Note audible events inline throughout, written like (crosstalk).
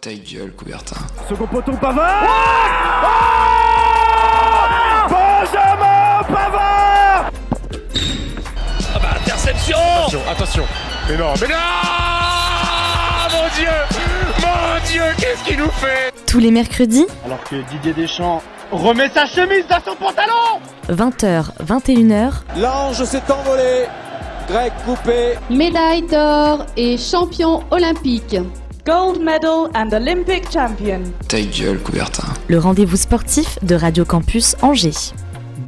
Ta gueule, Coubertin. Second poteau, Pavard oh Benjamin Pavard Ah bah interception Attention, attention. Mais non, mais non Mon Dieu Mon Dieu, qu'est-ce qu'il nous fait Tous les mercredis, Alors que Didier Deschamps remet sa chemise dans son pantalon 20h, 21h, L'ange s'est envolé. Grec coupé. médaille d'or et champion olympique. Gold medal and Olympic champion. Ta gueule, Coubertin. le rendez-vous sportif de Radio Campus Angers.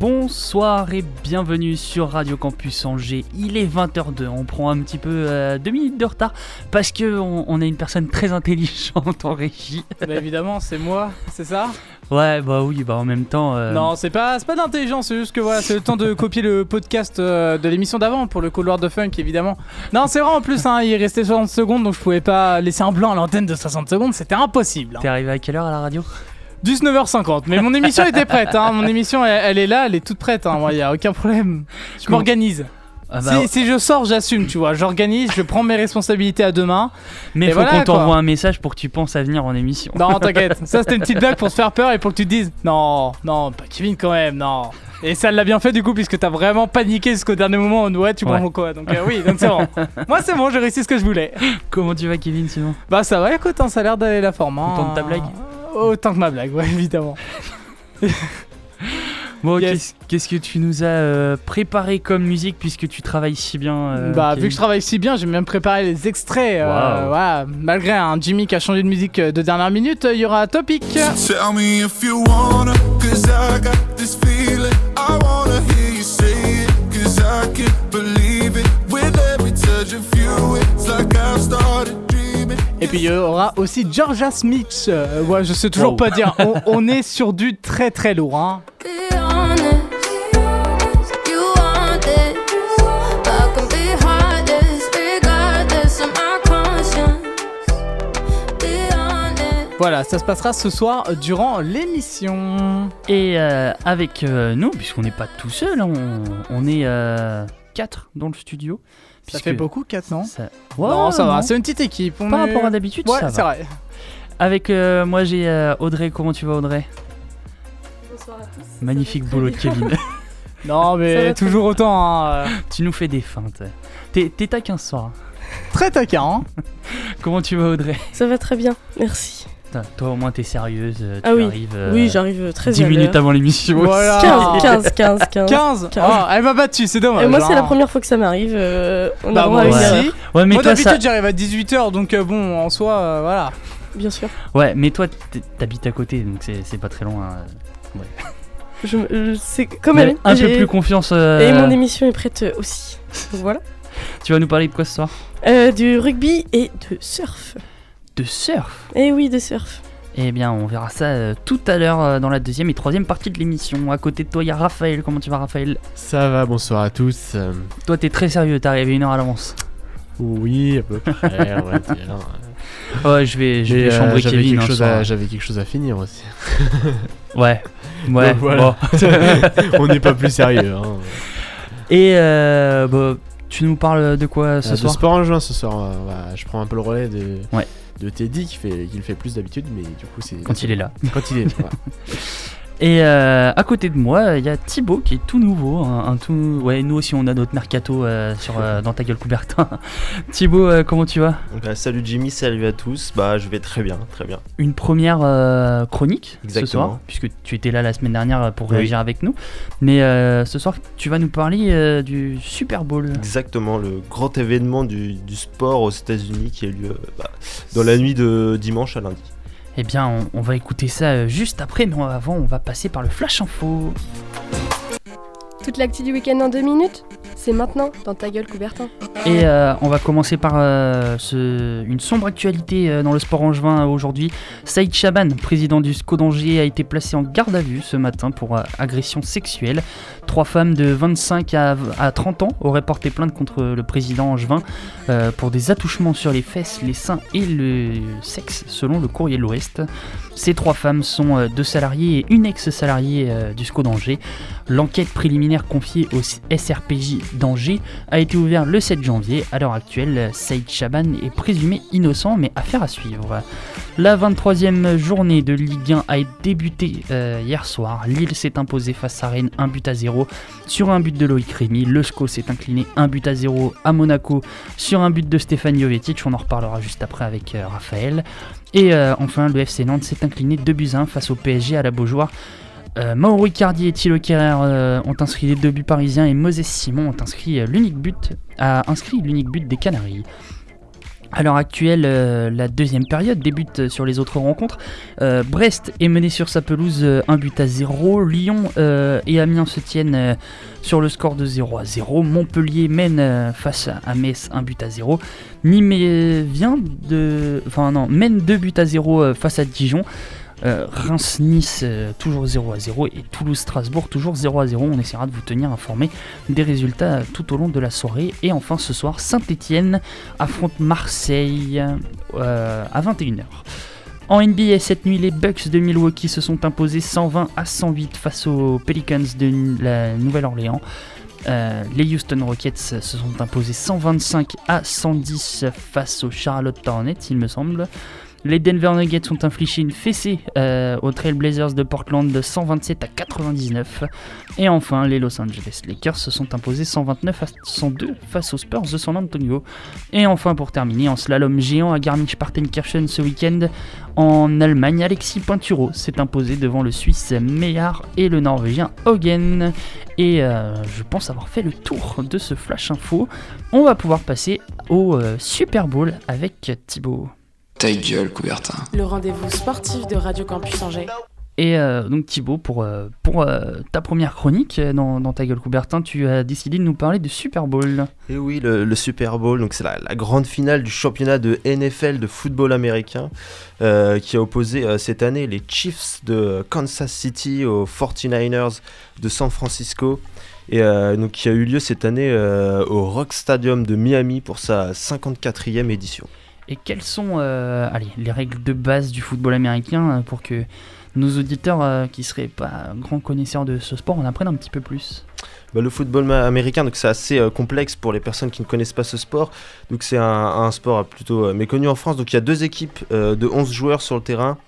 Bonsoir et bienvenue sur Radio Campus Angers. Il est 20h02. On prend un petit peu euh, deux minutes de retard parce que on, on a une personne très intelligente en régie. Bah évidemment, c'est moi, c'est ça? Ouais, bah oui, bah en même temps. euh, Non, c'est pas, c'est pas d'intelligence, c'est juste que voilà, c'est le temps de copier le podcast euh, de l'émission d'avant pour le couloir de funk évidemment. Non, c'est vrai en plus, hein, il restait 60 secondes donc je pouvais pas laisser un blanc à l'antenne de 60 secondes, c'était impossible. hein. T'es arrivé à quelle heure à la radio? 19h50, mais mon émission était prête, hein, mon émission elle, elle est là, elle est toute prête, hein, moi y a aucun problème. Je m'organise. Ah bah, Si, si je sors, j'assume, tu vois, j'organise, je prends mes responsabilités à deux mains. Mais faut voilà, qu'on t'envoie un message pour que tu penses à venir en émission. Non, t'inquiète. (laughs) Ça, c'était une petite blague pour te faire peur et pour que tu te dises Non, non, pas Kevin quand même, non. Et ça l'a bien fait du coup, puisque t'as vraiment paniqué jusqu'au dernier moment. en Ouais, tu Ouais. prends quoi Donc, euh, oui, donc c'est bon. (laughs) Moi, c'est bon, j'ai réussi ce que je voulais. Comment tu vas, Kevin, sinon? Bah, ça va, écoute, hein, ça a l'air d'aller la forme. hein. Autant de ta blague? Autant que ma blague, ouais, évidemment. (laughs) Bon, Yes. qu'est-ce- qu'est-ce que tu nous as euh, préparé comme musique puisque tu travailles si bien euh, bah, vu que je travaille si bien, j'ai même préparé les extraits. euh, Waouh. voilà. Malgré un Jimmy qui a changé de musique de dernière minute, il y aura Topic. Tell me if you wanna, Et puis il y aura aussi Georgia Smith. Euh, ouais, je sais toujours Wow. pas dire. On, on est sur du très très lourd. Hein. Voilà, ça se passera ce soir durant l'émission. Et euh, avec euh, nous, puisqu'on n'est pas tout seul, hein, on, on est 4 dans le studio. Ça fait beaucoup, 4 non ça- Non, ça va, c'est une petite équipe. On Par est- rapport à d'habitude, Ouais, ça c'est va. vrai. Avec euh, moi, j'ai euh, Audrey. Comment tu vas, Audrey? Bonsoir à tous. Magnifique boulot de Kevin. (laughs) Non, mais toujours autant. hein, tu nous fais des feintes. T'es t'es taquin ce soir. Très taquin. Hein. (laughs) Comment tu vas, Audrey? Ça va très bien, merci. Putain, Toi, au moins, t'es sérieuse. euh, Tu Ah oui. arrives euh, Oui, j'arrive très 10 bien. minutes avant l'émission. Voilà. 15, 15, 15, 15. 15 15. Oh, Elle m'a battu, c'est dommage. Et moi, c'est hein. la première fois que ça m'arrive. euh, on Bah, a moi une ouais. Ouais, mais Moi, toi, d'habitude, ça... j'arrive à 18h, donc euh, bon, en soi, euh, voilà. bien sûr. ouais, mais toi, t'es- t'habites à côté, donc c'est c'est pas très loin. euh. Je, je- c'est quand même. un peu plus confiance. euh, Et mon émission est prête aussi. Donc voilà. (laughs) Tu vas nous parler de quoi ce soir? Euh, du rugby et de surf. De surf. Eh oui, de surf. Eh bien, on verra ça euh, tout à l'heure euh, dans la deuxième et troisième partie de l'émission. À côté de toi, il y a Raphaël. Comment tu vas, Raphaël? Ça va, bonsoir à tous. Euh, Toi, t'es très sérieux, t'es arrivé une heure à l'avance. oui, à peu près, on va dire. (laughs) Ouais, je vais, je Mais, vais euh, chambrer j'avais, Kevin. quelque hein, chose ce soir. à, j'avais quelque chose à finir aussi. Ouais, (laughs) ouais. Donc, voilà. bon. (laughs) on n'est pas plus sérieux. Hein. Et euh, bah, tu nous parles de quoi ce Euh, de soir? sport en juin ce soir. euh, bah, je prends un peu le relais de, Ouais. De Teddy qui, fait, qui le fait plus d'habitude, mais du coup, c'est. Quand il est là. Quand il est là. (laughs) Et euh, à côté de moi, il y a Thibaut qui est tout nouveau. Un, un tout... Ouais, nous aussi, on a notre mercato euh, sur, euh, dans ta gueule Coubertin. (laughs) Thibaut, comment tu vas? Bah, salut Jimmy, salut à tous. Bah, je vais très bien, très bien. Une première chronique ce Exactement. soir, puisque tu étais là la semaine dernière pour Oui. réagir avec nous. Mais ce soir, tu vas nous parler du Super Bowl. Exactement, le grand événement du, du sport aux États-Unis qui a eu lieu bah, dans la nuit de dimanche à lundi. Eh bien, on, va écouter ça euh, juste après, mais avant, on va passer par le Flash Info. Toute l'actu du week-end en deux minutes C'est maintenant, dans ta gueule, Coubertin. Et euh, on va commencer par euh, une sombre actualité euh, dans le sport angevin aujourd'hui. Saïd Chaban, président du SCO d'Angers, a été placé en garde à vue ce matin pour agression sexuelle. Trois femmes de 25 à, à 30 ans auraient porté plainte contre le président angevin pour des attouchements sur les fesses, les seins et le sexe, selon le courrier de l'Ouest. Ces trois femmes sont deux salariés et une ex-salariée du SCO d'Angers. L'enquête préliminaire confiée au SRPJ d'Angers a été ouvert le 7 janvier. À l'heure actuelle, Saïd Chaban est présumé innocent, mais affaire à suivre. La 23e journée de Ligue 1 a débuté euh, hier soir. Lille s'est imposé face à Rennes 1 but à 0 sur un but de Loïc Rémy. Le SCO s'est incliné 1 but à 0 à Monaco sur un but de Stéphane Jovetic. On en reparlera juste après avec euh, Raphaël. Et euh, enfin, le FC Nantes s'est incliné 2 buts à 1 face au PSG à la Beaujoire. Euh, Mauro et Thilo Kerrer euh, ont inscrit les deux buts parisiens et Moses Simon ont inscrit euh, l'unique but, a inscrit l'unique but des Canaries. À l'heure actuelle, euh, la deuxième période débute sur les autres rencontres. Brest est mené sur sa pelouse 1 but à 0. Lyon et Amiens se tiennent sur le score de 0 à 0. Montpellier mène face à Metz 1 but à 0. Nîmes vient de. Enfin non, mène 2 buts à 0 euh, face à Dijon. Euh, Reims-Nice euh, toujours 0 à 0 et Toulouse-Strasbourg toujours 0 à 0. On essaiera de vous tenir informé des résultats tout au long de la soirée. Et enfin ce soir, Saint-Etienne affronte Marseille euh, à 21h. En NBA cette nuit, les Bucks de Milwaukee se sont imposés 120 à 108 face aux Pelicans de la Nouvelle-Orléans. Les Houston Rockets se sont imposés 125 à 110 face aux Charlotte Hornets, il me semble. Les Denver Nuggets ont infligé une fessée euh, aux Trail Blazers de Portland de 127 à 99. Et enfin, les Los Angeles Lakers se sont imposés 129 à 102 face aux Spurs de San Antonio. Et enfin, pour terminer, en slalom géant à Garmisch-Partenkirchen ce week-end, en Allemagne, Alexis Pinturo s'est imposé devant le Suisse Meillard et le Norvégien Hogan. Et euh, je pense avoir fait le tour de ce flash info. On va pouvoir passer au euh, Super Bowl avec Thibaut. Ta gueule, Coubertin. Le rendez-vous sportif de Radio Campus Angers. Et euh, donc Thibaut, pour, euh, pour euh, ta première chronique dans, dans ta gueule Coubertin, tu as décidé de nous parler du Super Bowl. Et oui, le, le Super Bowl, donc c'est la, la grande finale du championnat de NFL de football américain euh, qui a opposé euh, cette année les Chiefs de Kansas City aux 49ers de San Francisco. Et euh, donc qui a eu lieu cette année euh, au Rock Stadium de Miami pour sa 54e édition. Et quelles sont euh, allez, les règles de base du football américain euh, pour que nos auditeurs euh, qui seraient pas grands connaisseurs de ce sport en apprennent un petit peu plus? Bah, le football américain, donc c'est assez complexe pour les personnes qui ne connaissent pas ce sport. Donc c'est un, sport plutôt méconnu en France. Donc il y a deux équipes de 11 joueurs sur le terrain.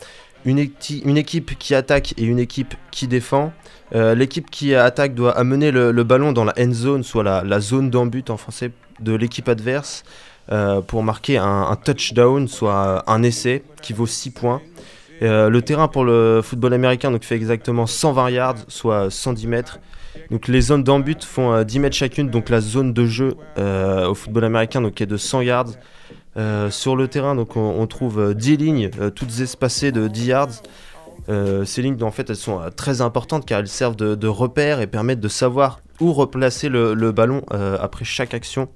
Une, équi- une équipe qui attaque et une équipe qui défend. L'équipe qui attaque doit amener le, ballon dans la end zone, soit la, la zone d'embut en français de l'équipe adverse, euh, pour marquer un, touchdown, soit un essai qui vaut 6 points. Euh, le terrain pour le football américain donc, fait exactement 120 yards, soit 110 mètres. Donc les zones d'embut font euh, 10 mètres chacune, donc la zone de jeu euh, au football américain donc, est de 100 yards. Euh, sur le terrain, donc, on, trouve euh, 10 lignes, euh, toutes espacées de 10 yards. Euh, ces lignes, en fait, elles sont euh, très importantes car elles servent de, de repères et permettent de savoir où replacer le, ballon euh, après chaque action.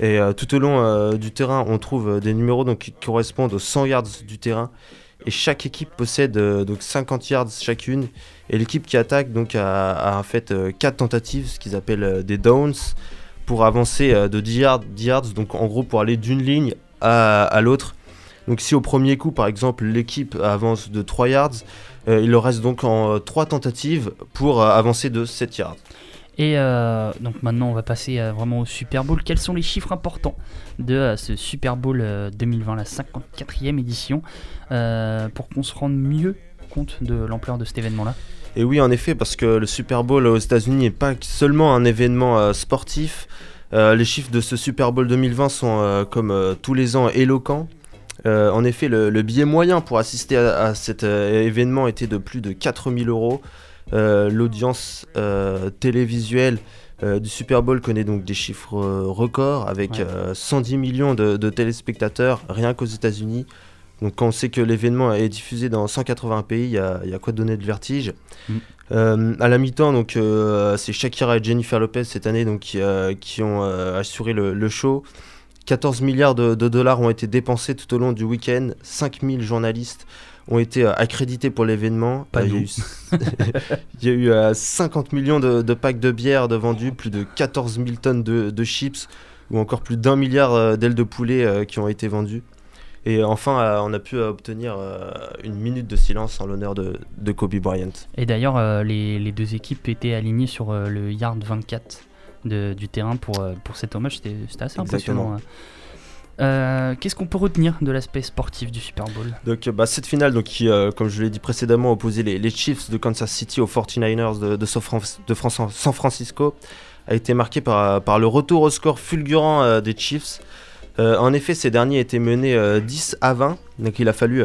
Et euh, tout au long euh, du terrain, on trouve euh, des numéros qui correspondent aux 100 yards du terrain. Et chaque équipe possède euh, donc 50 yards chacune. Et l'équipe qui attaque donc a, en fait 4 tentatives, ce qu'ils appellent des downs, pour avancer de 10 yards, 10 yards, donc en gros pour aller d'une ligne à, l'autre. Donc si au premier coup, par exemple, l'équipe avance de 3 yards, il leur reste donc en 3 tentatives pour avancer de 7 yards. Et euh, donc maintenant, on va passer euh, vraiment au Super Bowl. Quels sont les chiffres importants de euh, ce Super Bowl euh, 2020, la 54e édition, pour qu'on se rende mieux compte de l'ampleur de cet événement-là? Et oui, en effet, parce que le Super Bowl aux États-Unis n'est pas seulement un événement sportif. Les chiffres de ce Super Bowl 2020 sont, comme tous les ans, éloquents. En effet, le, le billet moyen pour assister à, à cet événement était de plus de 4000 euros. Euh, L'audience euh, télévisuelle euh, du Super Bowl connaît donc des chiffres euh, records avec Ouais. euh, 110 millions de, de téléspectateurs rien qu'aux États-Unis. Donc quand on sait que l'événement est diffusé dans 180 pays, il y, a il y a quoi donner de vertige? Mm. À la mi-temps, donc c'est Shakira et Jennifer Lopez cette année donc, qui, qui ont assuré le, le show. 14 milliards de, de dollars ont été dépensés tout au long du week-end. 5000 journalistes ont été euh, accrédités pour l'événement. Pas Euh, il y a eu, (laughs) il y a eu euh, 50 millions de, de packs de bière de vendus, plus de 14 000 tonnes de, de chips ou encore plus d'un milliard euh, d'ailes de poulet euh, qui ont été vendues. Et enfin, euh, on a pu obtenir euh, une minute de silence en l'honneur de, de Kobe Bryant. Et d'ailleurs, euh, les, les deux équipes étaient alignées sur euh, le yard 24 de- du terrain pour, euh, pour cet hommage. C'était c'était assez Exactement. impressionnant. Euh, Qu'est-ce qu'on peut retenir de l'aspect sportif du Super Bowl? Donc euh, bah, cette finale, donc, qui, euh, comme je l'ai dit précédemment, opposait les, les Chiefs de Kansas City aux 49ers de, San Francisco, a été marquée par, le retour au score fulgurant des Chiefs. En effet, ces derniers étaient menés euh, 10 à 20, donc il a fallu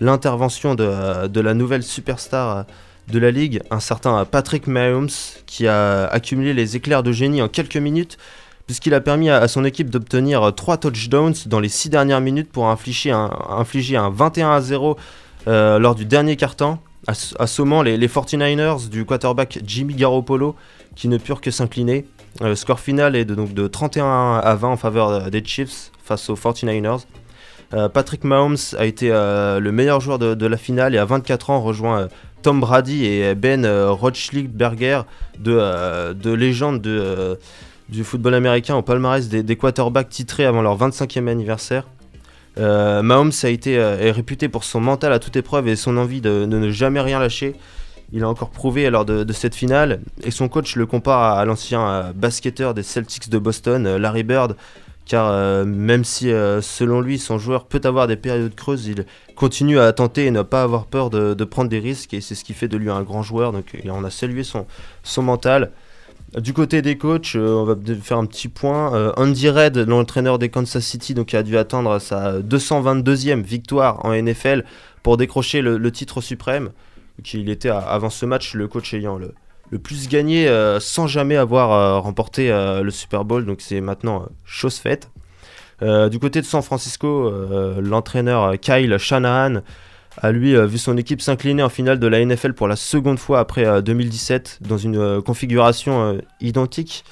l'intervention de, la nouvelle superstar de la ligue, un certain Patrick Mahomes, qui a accumulé les éclairs de génie en quelques minutes, puisqu'il a permis à, son équipe d'obtenir 3 touchdowns dans les 6 dernières minutes pour infliger un, infliger un 21 à 0 euh, lors du dernier ass- assommant les, les 49ers du quarterback Jimmy Garoppolo, qui ne purent que s'incliner. Euh, Le score final est de, donc de 31 à 20 en faveur euh, des Chiefs face aux 49ers. Euh, Patrick Mahomes a été euh, le meilleur joueur de, la finale et à 24 ans rejoint euh, Tom Brady et Ben euh, Roethlisberger, de, euh, de légende de, euh, du football américain au palmarès des, quarterbacks titrés avant leur 25e anniversaire. Euh, Mahomes a été, euh, est réputé pour son mental à toute épreuve et son envie de, ne jamais rien lâcher. Il a encore prouvé lors de, cette finale et son coach le compare à, l'ancien euh, basketteur des Celtics de Boston, Larry Bird, car même si selon lui son joueur peut avoir des périodes creuses, il continue à tenter et ne pas avoir peur de, prendre des risques et c'est ce qui fait de lui un grand joueur. Donc on a salué son mental. Du côté des coachs, euh, on va faire un petit point. Euh, Andy Reid, l'entraîneur des Kansas City, donc, a dû attendre sa 222e victoire en NFL pour décrocher le, titre suprême. Il était avant ce match le coach ayant le, plus gagné euh, sans jamais avoir remporté le Super Bowl. Donc c'est maintenant chose faite. Du côté de San Francisco, l'entraîneur Kyle Shanahan a lui euh, vu son équipe s'incliner en finale de la NFL pour la seconde fois après euh, 2017 dans une euh, configuration euh, identique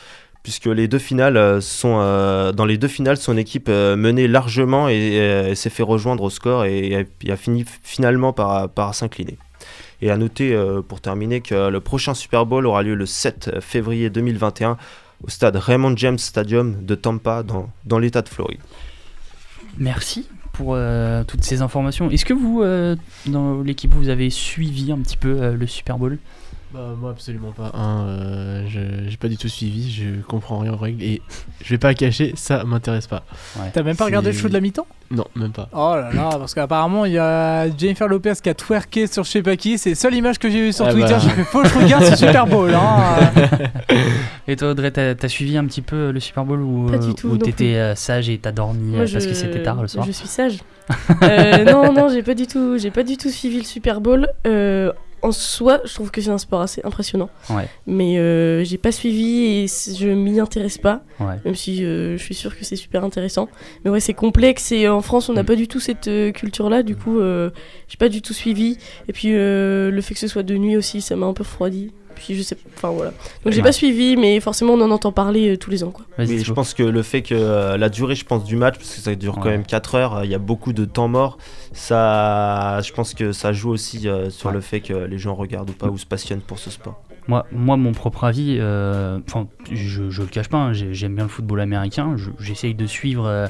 puisque les deux finales euh, sont euh, dans les deux finales son équipe euh, menait largement et, euh, s'est fait rejoindre au score et, a- fini finalement par, s'incliner. Et à noter euh, pour terminer que le prochain Super Bowl aura lieu le 7 février 2021 au stade Raymond James Stadium de Tampa dans, dans l'état de Floride. Merci pour euh, toutes ces informations. Est-ce que vous, euh, dans l'équipe, vous avez suivi un petit peu euh, le Super Bowl? Bah, moi, absolument pas. Hein, euh, je j'ai pas du tout suivi, je comprends rien aux règles et je vais pas cacher, ça m'intéresse pas. T'as même pas regardé le show de la mi-temps? Non, même pas. Oh là là, parce qu'apparemment il y a Jennifer Lopez qui a twerké sur je sais pas qui, c'est la seule image que j'ai vue sur Ah Twitter, bah. j'ai fait faut que je regarde ce Super Bowl. Hein. Et toi, Audrey, t'as as suivi un petit peu le Super Bowl ou, euh, ou t'étais euh, sage et t'as dormi Moi, parce je- que c'était tard le soir? Je suis sage. Euh, non, non, j'ai pas du tout, j'ai pas du tout suivi le Super Bowl. Euh, en soi, je trouve que c'est un sport assez impressionnant. Ouais. Mais euh, j'ai pas suivi et je m'y intéresse pas. Ouais. Même si euh, je suis sûre que c'est super intéressant. Mais ouais, c'est complexe et en France, on Mm. n'a pas du tout cette euh, culture-là. Du coup, euh, j'ai pas du tout suivi. Et puis le fait que ce soit de nuit aussi, ça m'a un peu refroidi. Puis je sais, enfin voilà. Donc j'ai Ouais. pas suivi, mais forcément on en entend parler euh, tous les ans quoi. Oui, je pense que le fait que euh, la durée, je pense, du match, parce que ça dure quand même 4 heures, euh, il y a beaucoup de temps mort, ça, je pense que ça joue aussi euh, sur le fait que les gens regardent ou pas ou se passionnent pour ce sport. Moi, moi, mon propre avis, euh, enfin, je, je le cache pas, hein, j'ai- j'aime bien le football américain. je- J'essaye de suivre euh,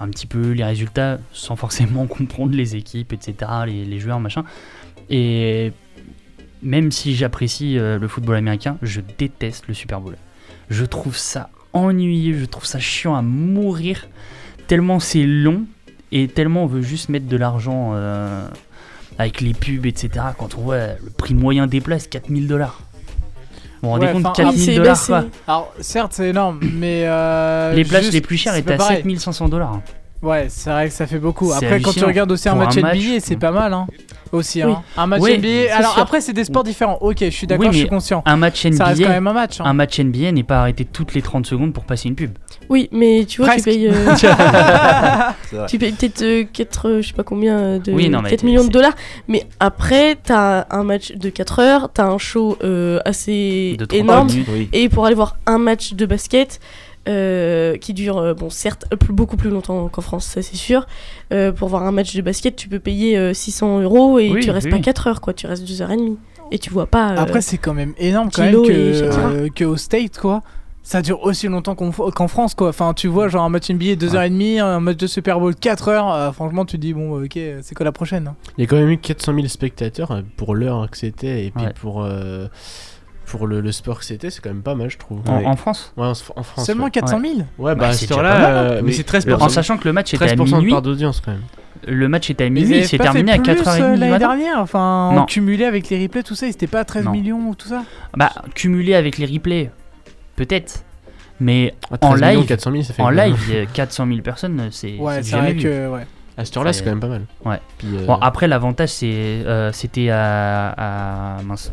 un petit peu les résultats sans forcément (laughs) comprendre les équipes, etc., les, les joueurs, machin. Et même si j'apprécie euh, le football américain, je déteste le Super Bowl. Je trouve ça ennuyeux, je trouve ça chiant à mourir, tellement c'est long et tellement on veut juste mettre de l'argent euh, avec les pubs, etc. Quand on voit le prix moyen des places, 4000 dollars. Vous vous rendez Ouais, compte enfin, 4000 oui, dollars c'est quoi. Alors certes c'est énorme, mais euh, Les places juste, les plus chères étaient à pareil. 7500 dollars. Ouais, c'est vrai que ça fait beaucoup. Après, quand tu regardes aussi un match un NBA, c'est pas mal, hein. Aussi, Oui. hein. Un match Oui, NBA. Alors sûr. après, c'est des sports différents. Ok, je suis d'accord, Oui, je suis mais conscient. Un match NBA, Ça reste quand même un match. hein. un match NBA n'est pas arrêté toutes les 30 secondes pour passer une pub. Oui, mais tu vois, Presque. tu payes, euh, (laughs) (laughs) tu payes peut-être euh, 4, euh, je sais pas combien, euh, de Oui, non, mais 4 c'est- millions de dollars. Mais après, t'as un match de 4 heures, t'as un show euh, assez De 30 énorme. minutes. Oui. Et pour aller voir un match de basket euh, qui dure, euh, bon, certes, plus- beaucoup plus longtemps qu'en France, ça c'est sûr. euh, pour voir un match de basket, tu peux payer euh, 600 euros et Oui, tu restes oui, pas oui. 4 heures, quoi. Tu restes 2 heures et demie. Et tu vois pas. euh, Après, c'est quand même énorme quand même que, euh, au State, quoi. Ça dure aussi longtemps qu'en qu'en France, quoi. Enfin, tu vois, genre un match NBA 2h30, un match de Super Bowl 4h. euh, franchement, tu te dis, bon, ok, c'est quoi la prochaine hein Il y a quand même eu 400 000 spectateurs euh, pour l'heure que c'était et puis Ouais. pour. euh, pour le, le sport que c'était, c'est quand même pas mal, je trouve. En, en France Ouais, en, en France. Seulement ouais. 400 000 Ouais, bah, Bah, à c'est cette heure-là, euh, mais c'est 13%. En sachant que le match était à 13% de minuit. part d'audience quand même. Le match était à minuit, il s'est terminé à plus, 4h30 euh, l'année dernière, enfin, Non. cumulé avec les replays, tout ça, ils étaient pas à 13 Non. millions ou tout ça Bah, cumulé avec les replays, peut-être. Mais Ah, en 13 millions, live, 400 000, ça fait en live, il y a 400 000 personnes, c'est Ouais, c'est jamais vrai vu. que. Ouais. À cette heure-là, c'est quand même pas mal. Ouais. Puis, euh, Bon, après, l'avantage, c'est, euh, c'était à, à- mince.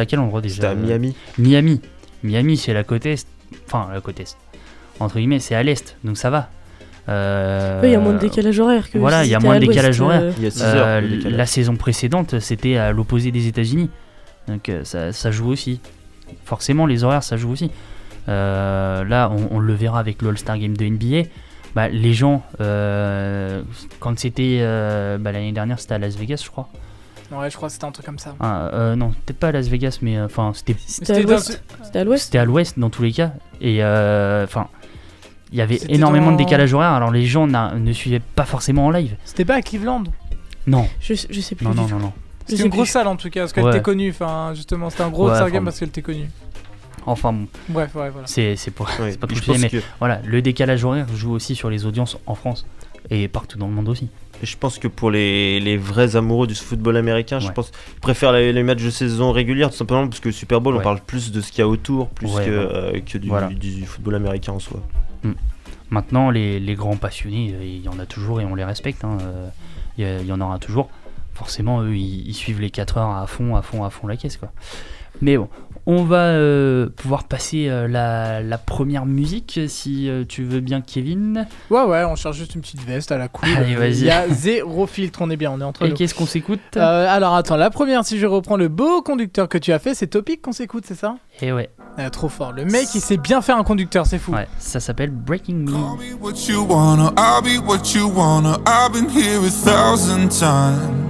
C'était à quel endroit déjà C'était à Miami. Miami. Miami, c'est la côte est. Enfin, la côte est. Entre guillemets, c'est à l'est, donc ça va. Euh, il y a moins de décalage horaire que Voilà, il y a moins de décalage horaire. euh. Il y a six Euh, heures de décalage. la saison précédente, c'était à l'opposé des États-Unis. Donc euh, ça, ça joue aussi. Forcément, les horaires, ça joue aussi. Euh, là, on, on le verra avec le All-Star Game de NBA. Bah, les gens, euh, quand c'était euh, bah, l'année dernière, c'était à Las Vegas, je crois. Ouais, je crois que c'était un truc comme ça. Ah, euh, non, peut-être pas à Las Vegas, mais euh, enfin, c'était C'était à C'était l'ouest. C'était à l'ouest. c'était à l'ouest dans tous les cas. Et euh, enfin, il y avait C'était énormément dans- de décalage horaire. Alors les gens ne suivaient pas forcément en live. C'était pas à Cleveland Non, Je, je sais plus. non, non, non, non. C'était une grosse plus. salle en tout cas, parce qu'elle Ouais. était connue. Enfin, justement, c'était un gros Ouais, All-Star enfin, Game bon. parce qu'elle était connue. Enfin bon, Bref, ouais, voilà. c'est pour. Ouais, c'est pas tout mais que- voilà, le décalage horaire joue aussi sur les audiences en France et partout dans le monde aussi. Et je pense que pour les, les vrais amoureux du football américain, je pense qu'ils préfèrent les, les matchs de saison régulière, tout simplement parce que le Super Bowl, Ouais. on parle plus de ce qu'il y a autour, plus Ouais, que, euh, que du, Voilà. du football américain en soi. Maintenant, les, les grands passionnés, euh, il y en a toujours et on les respecte. hein, euh, Il y, a- il y en aura toujours. Forcément, eux, ils, ils suivent les 4 heures à fond, à fond, à fond la caisse. quoi. Mais bon, on va euh, pouvoir passer euh, la, la première musique, si euh, tu veux bien, Kevin. Ouais, ouais, on cherche juste une petite veste à la cool. Allez, vas-y. Il y a zéro filtre, on est bien, on est entre Et qu'est-ce qu'on s'écoute? Euh, alors attends, la première, si je reprends le beau conducteur que tu as fait, c'est Topic qu'on s'écoute, c'est ça? Et ouais, Euh, Trop fort. Le mec, il sait bien faire un conducteur, c'est fou. ouais, ça s'appelle Breaking Me. what you wanna, I'll be what you wanna. I've been here a thousand times.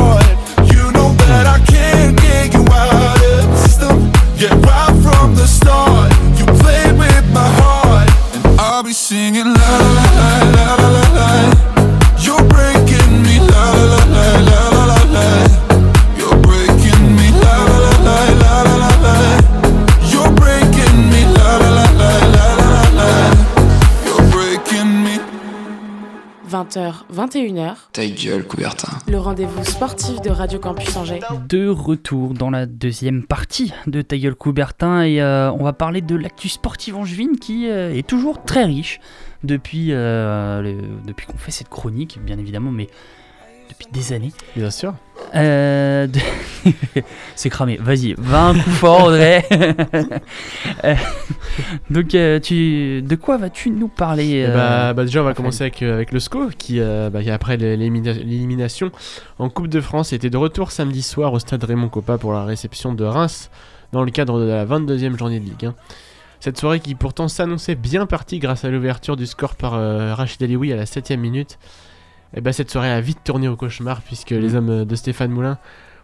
singing love. 21h. Ta gueule, Coubertin. Le rendez-vous sportif de Radio Campus Angers. De retour dans la deuxième partie de Ta gueule Coubertin et euh, on va parler de l'actu sportive angevine qui euh, est toujours très riche depuis, euh, le- depuis qu'on fait cette chronique, bien évidemment, mais depuis des années. Bien sûr. Euh, de- (laughs) C'est cramé. Vas-y, va un coup fort, Audrey. (laughs) Euh, Donc, euh, tu... de quoi vas-tu nous parler Eh bah, bah, déjà, on va commencer avec, avec le SCO qui, bah, après l'élimina- l'élimination en Coupe de France, était de retour samedi soir au stade Raymond Coppa pour la réception de Reims dans le cadre de la 22e journée de Ligue 1. Cette soirée qui pourtant s'annonçait bien partie grâce à l'ouverture du score par Rachid Alioui à la 7 minute. Et bah, cette soirée a vite tourné au cauchemar puisque les hommes de Stéphane Moulin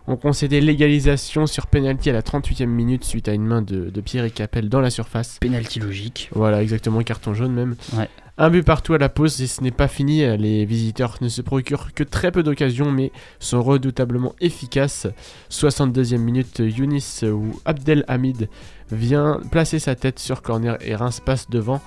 ont concédé l'égalisation sur penalty à la 38e minute suite à une main de, de Pierre Capel dans la surface. Penalty logique. Voilà, exactement, carton jaune même. Ouais. Un but partout à la pause et ce n'est pas fini. Les visiteurs ne se procurent que très peu d'occasions mais sont redoutablement efficaces. 62e minute, Younis ou Abdelhamid vient placer sa tête sur corner et Reims passe devant.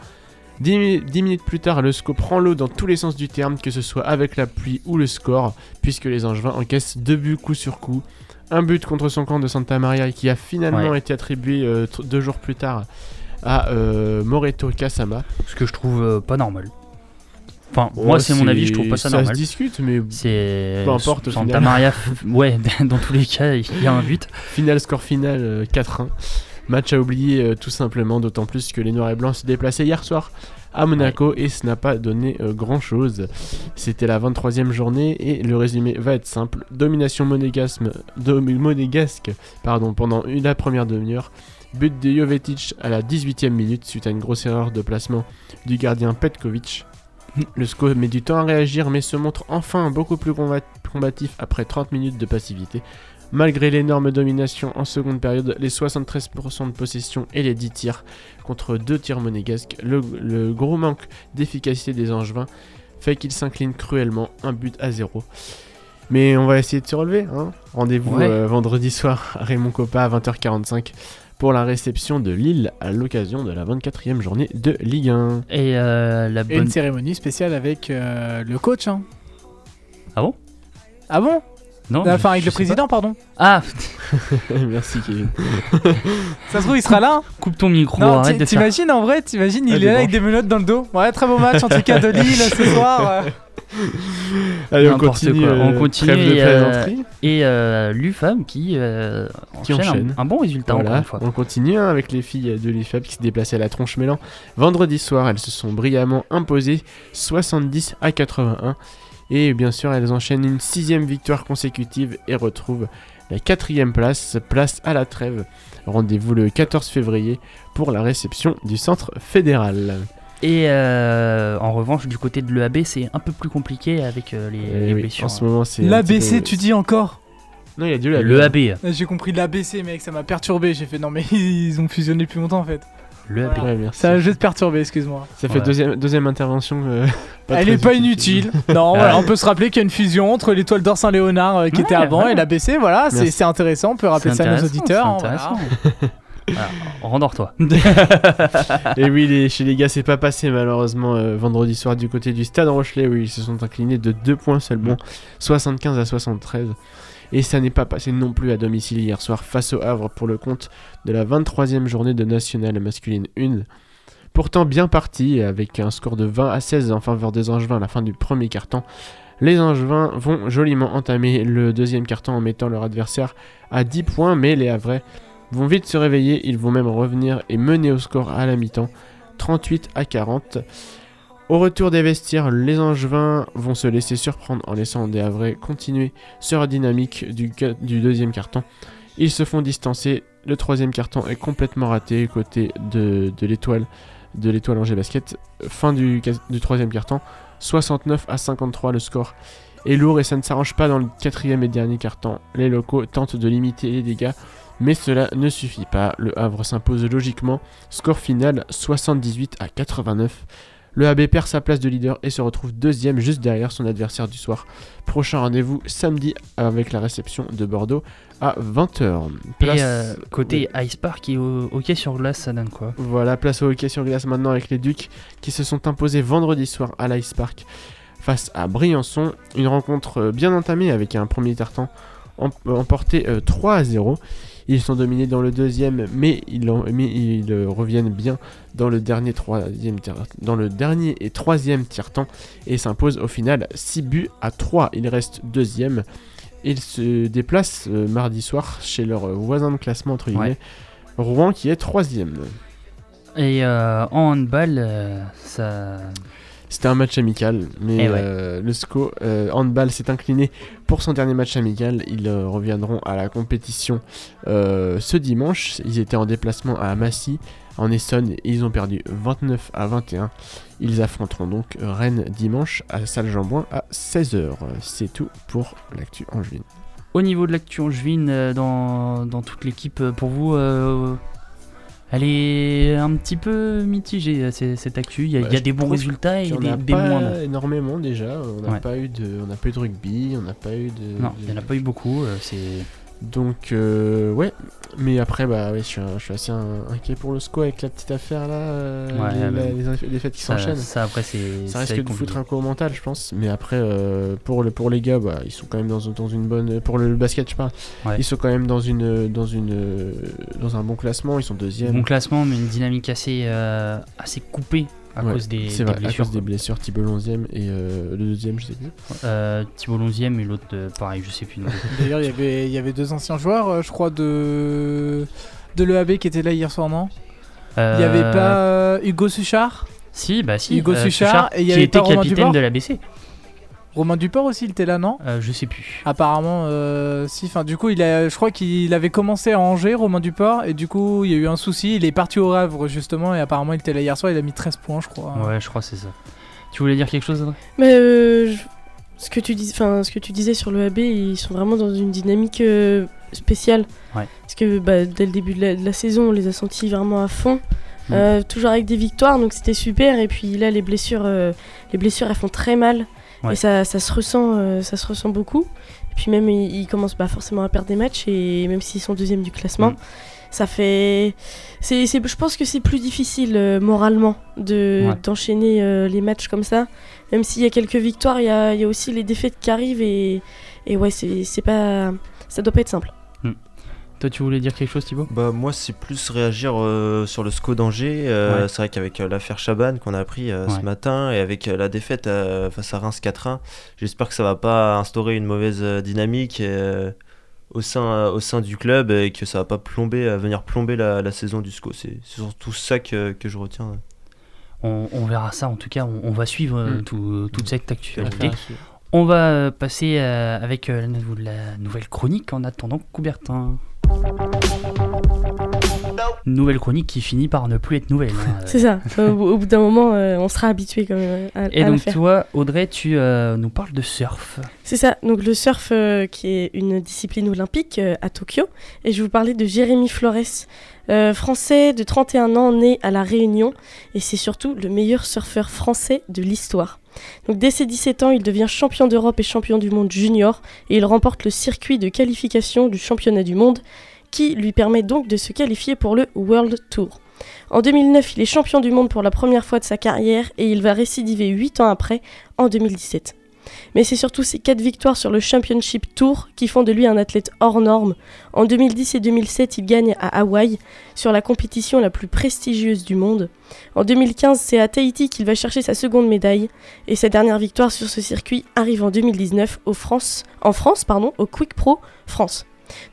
10, mi- 10 minutes plus tard, le SCO prend l'eau dans tous les sens du terme, que ce soit avec la pluie ou le score, puisque les Angevins encaissent deux buts coup sur coup. Un but contre son camp de Santa Maria qui a finalement Ouais. été attribué euh, deux jours plus tard à euh, Moreto Kasama. Ce que je trouve euh, pas normal. Enfin, moi, c'est mon avis, je trouve pas ça, ça normal. se discute, mais C'est. peu importe, Santa. Maria, ouais, (laughs) dans tous les cas, il y a un but. Final score final euh, 4-1. Match à oublier euh, tout simplement, d'autant plus que les Noirs et Blancs se déplaçaient hier soir à Monaco et ce n'a pas donné grand chose. C'était la 23e journée et le résumé va être simple. Domination monégasme, monégasque pardon, pendant une- la première demi-heure. But de Jovetic à la 18e minute suite à une grosse erreur de placement du gardien Petkovic. Le SCO met du temps à réagir mais se montre enfin beaucoup plus combat- combatif après 30 minutes de passivité. Malgré l'énorme domination en seconde période, les 73% de possession et les 10 tirs contre 2 tirs monégasques, le, le gros manque d'efficacité des Angevins fait qu'ils s'inclinent cruellement, un but à zéro. Mais on va essayer de se relever. Hein Rendez-vous Ouais. euh, vendredi soir à Raymond Coppa à 20h45 pour la réception de Lille à l'occasion de la 24e journée de Ligue 1. Et euh, la Et bonne. une cérémonie spéciale avec euh, le coach. Hein. Ah bon? Ah bon? Non Enfin, je- avec je le président, pardon. Ah (laughs) Merci Kevin. Ça se trouve, il sera là. hein. Coupe ton micro, Non, arrête ti- de faire. t'imagines en vrai, t'imagines, Ah, il des est là avec des menottes dans le dos. Ouais, très beau match en tout cas de (laughs) Lille ce soir. euh. Allez, on N'importe continue. quoi. On euh, continue trêve de et, euh, plaisanterie. Et euh, l'UFAM qui, euh, Qui enchaîne, un- enchaîne. Un, bon résultat encore une fois. on continue hein, avec les filles de l'IFAB qui se déplaçaient à la tronche mélan. Vendredi soir, elles se sont brillamment imposées 70 à 81. Et bien sûr, elles enchaînent une sixième victoire consécutive et retrouvent la quatrième place, place à la trêve. Rendez-vous le 14 février pour la réception du centre fédéral. Et euh, en revanche, du côté de l'EAB, c'est un peu plus compliqué avec euh, les, Eh les oui, blessures. en ce moment, c'est. un petit L'ABC, peu- tu dis encore? Non, il y a du L'EAB. J'ai compris l'ABC, mec, ça m'a perturbé. J'ai fait non, mais (laughs) ils ont fusionné depuis longtemps en fait. L'EAB. Ouais, merci. Ça a juste perturbé, excuse-moi. Ça fait deuxième, deuxième intervention. euh, (laughs) Elle très est pas utile. inutile. non, (laughs) voilà, on peut se rappeler qu'il y a une fusion entre l'étoile d'or Saint-Léonard euh, qui Ouais, était avant ouais. et l'ABC. Voilà, c'est Merci. c'est intéressant. On peut rappeler ça à nos auditeurs. c'est hein, intéressant. voilà. (laughs) Voilà, Rendors-toi. Et oui, les- chez les gars, c'est pas passé malheureusement euh, vendredi soir du côté du Stade Rochelet où ils se sont inclinés de 2 points seulement, 75 à 73. Et ça n'est pas passé non plus à domicile hier soir face au Havre pour le compte de la 23e journée de Nationale masculine 1. Pourtant bien parti, avec un score de 20 à 16 en faveur des Angevins à la fin du premier quart-temps, les Angevins vont joliment entamer le deuxième quart-temps en mettant leur adversaire à 10 points, mais les Havrais vont vite se réveiller, ils vont même revenir et mener au score à la mi-temps, 38 à 40. Au retour des vestiaires, les Angevins vont se laisser surprendre en laissant des Havrais continuer sur la dynamique du, deuxième carton. Ils se font distancer, le troisième carton est complètement raté côté de, l'étoile de l'étoile Angers Basket. Fin du, du troisième carton, 69 à 53 le score est lourd et ça ne s'arrange pas dans le quatrième et dernier carton. Les locaux tentent de limiter les dégâts, mais cela ne suffit pas. Le Havre s'impose logiquement. Score final 78 à 89. Le AB perd sa place de leader et se retrouve deuxième juste derrière son adversaire du soir. Prochain rendez-vous samedi avec la réception de Bordeaux à 20h. Et euh, côté Ice Park et au hockey sur glace, ça donne quoi Voilà, place au hockey sur glace maintenant avec les Ducs qui se sont imposés vendredi soir à l'Ice Park. face à Briançon. Une rencontre euh, bien entamée avec un premier tartan emporté euh, 3 à 0. Ils sont dominés dans le deuxième, mais ils, en- mais ils, reviennent bien dans le dernier, troisième, dans le dernier et troisième tiers-temps et s'imposent au final 6 buts à 3. Ils restent deuxième. Ils se déplacent euh, mardi soir chez leur voisin de classement, entre guillemets, Rouen, qui est troisième. Et euh, en handball, euh, ça. C'était un match amical, mais Eh ouais. euh, le SCO euh, handball s'est incliné pour son dernier match amical. Ils euh, reviendront à la compétition ce dimanche. Ils étaient en déplacement à Massy, en Essonne, et ils ont perdu 29 à 21. Ils affronteront donc Rennes dimanche à Salle Jambouin à 16h. C'est tout pour l'actu angevine. Au niveau de l'actu angevine, dans, dans toute l'équipe, pour vous, euh, elle est un petit peu mitigée, cette actu. Il y a, Bah, il y a je des bons résultats et des, a des pas moindres. énormément déjà. On n'a Ouais. pas eu de, on n'a pas eu de rugby, on n'a pas eu de. Non, il n'y en a pas eu beaucoup. euh, c'est Donc euh, ouais, mais après bah ouais, je suis, un- je suis assez inquiet pour le SCO avec la petite affaire là, euh, Ouais, les, fêtes qui s'enchaînent. ça, après, c'est- ça risque de compliqué. foutre un coup au mental, je pense. Mais après euh, pour le pour les gars, bah ils sont quand même dans, dans une bonne pour le basket, je parle. Ouais. Ils sont quand même dans une dans une dans un bon classement. Ils sont deuxième. bon classement, mais une dynamique assez, euh, assez coupée à Ouais, cause des, vrai, blessures. à cause des blessures. Thibault 11e et euh, le deuxième, je sais plus. Euh, Thibault 11ème et l'autre, euh, pareil, je sais plus. (laughs) D'ailleurs, il y avait, il y avait deux anciens joueurs, euh, je crois, de, de l'EAB qui étaient là hier soir, non? Il y avait Euh, pas euh, Hugo Suchard? Si, bah si. Hugo euh, Suchard, et il y qui avait était pas Romain capitaine de l'ABC. Romain Duport aussi, il était là, non? Euh, je sais plus. Apparemment, euh, si. Enfin, du coup, il a, je crois qu'il avait commencé à Angers, Romain Duport, et du coup, il y a eu un souci. Il est parti au Havre justement, et apparemment, il était là hier soir. Il a mis 13 points, je crois. Ouais, je crois c'est ça. Tu voulais dire quelque chose, Audrey Mais euh, je- ce, que tu dis, enfin, ce que tu disais sur le AB, ils sont vraiment dans une dynamique euh, spéciale. Ouais. Parce que bah, dès le début de la, de la saison, on les a sentis vraiment à fond. Mm. Euh, toujours avec des victoires, donc c'était super. Et puis là, les blessures, euh, les blessures, elles font très mal. Ouais. Et ça, ça se ressent, euh, ça se ressent beaucoup. Et puis même, ils, ils commencent pas forcément à perdre des matchs. Et même s'ils sont deuxième du classement, Mm. ça fait. C'est, c'est- je pense que c'est plus difficile euh, moralement de, Ouais. d'enchaîner euh, les matchs comme ça. Même s'il y a quelques victoires, il y a, y a aussi les défaites qui arrivent. Et, et ouais, c'est, c'est pas. Ça doit pas être simple. Toi, tu voulais dire quelque chose, Thibaut? Bah moi c'est plus réagir euh, sur le SCO d'Angers. Euh, Ouais. C'est vrai qu'avec euh, l'affaire Chaban qu'on a appris euh, Ouais. ce matin et avec euh, la défaite euh, face à Reims 4-1, j'espère que ça va pas instaurer une mauvaise euh, dynamique euh, au, sein, euh, au sein du club et que ça va pas plomber, euh, venir plomber la, la saison du SCO. C'est surtout ça que, que je retiens. on, on verra ça, en tout cas, on, on va suivre euh, Mm. tout- toute cette actualité. On va passer avec la nouvelle chronique en attendant Coubertin. Thank you. Nouvelle chronique qui finit par ne plus être nouvelle. hein. (laughs) C'est ça. au, bout d'un moment, euh, on sera habitué quand même à, Et à la donc toi, Audrey, tu euh, nous parles de surf. C'est ça, donc le surf euh, qui est une discipline olympique euh, à Tokyo. Et je vais vous parler de Jérémy Flores, euh, français de 31 ans, né à La Réunion. Et c'est surtout le meilleur surfeur français de l'histoire. Donc dès ses 17 ans, il devient champion d'Europe et champion du monde junior. Et il remporte le circuit de qualification du championnat du monde qui lui permet donc de se qualifier pour le World Tour. En 2009, il est champion du monde pour la première fois de sa carrière et il va récidiver 8 ans après, en 2017 mais c'est surtout ses 4 victoires sur le Championship Tour qui font de lui un athlète hors norme. En 2010 et 2007, il gagne à Hawaï sur la compétition la plus prestigieuse du monde. En 2015, c'est à Tahiti qu'il va chercher sa seconde médaille et sa dernière victoire sur ce circuit arrive en 2019 au France, en France pardon, au Quick Pro France.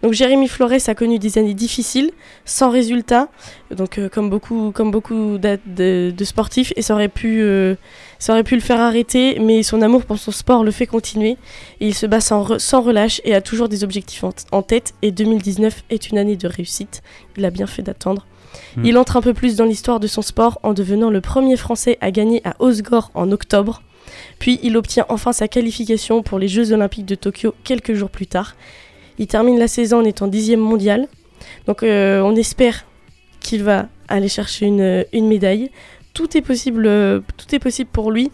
Donc Jérémy Flores a connu des années difficiles, sans résultat, donc euh, comme beaucoup, comme beaucoup de, de sportifs, et ça aurait pu, euh, ça aurait pu le faire arrêter, mais son amour pour son sport le fait continuer, et il se bat sans, re- sans relâche et a toujours des objectifs en, en tête, et 2019 est une année de réussite, il a bien fait d'attendre. Mm. Il entre un peu plus dans l'histoire de son sport en devenant le premier Français à gagner à Osgore en octobre, puis il obtient enfin sa qualification pour les Jeux Olympiques de Tokyo quelques jours plus tard. Il termine la saison en étant dixième mondial. Donc euh, on espère qu'il va aller chercher une, une médaille. Tout est possible, euh, tout est possible pour lui.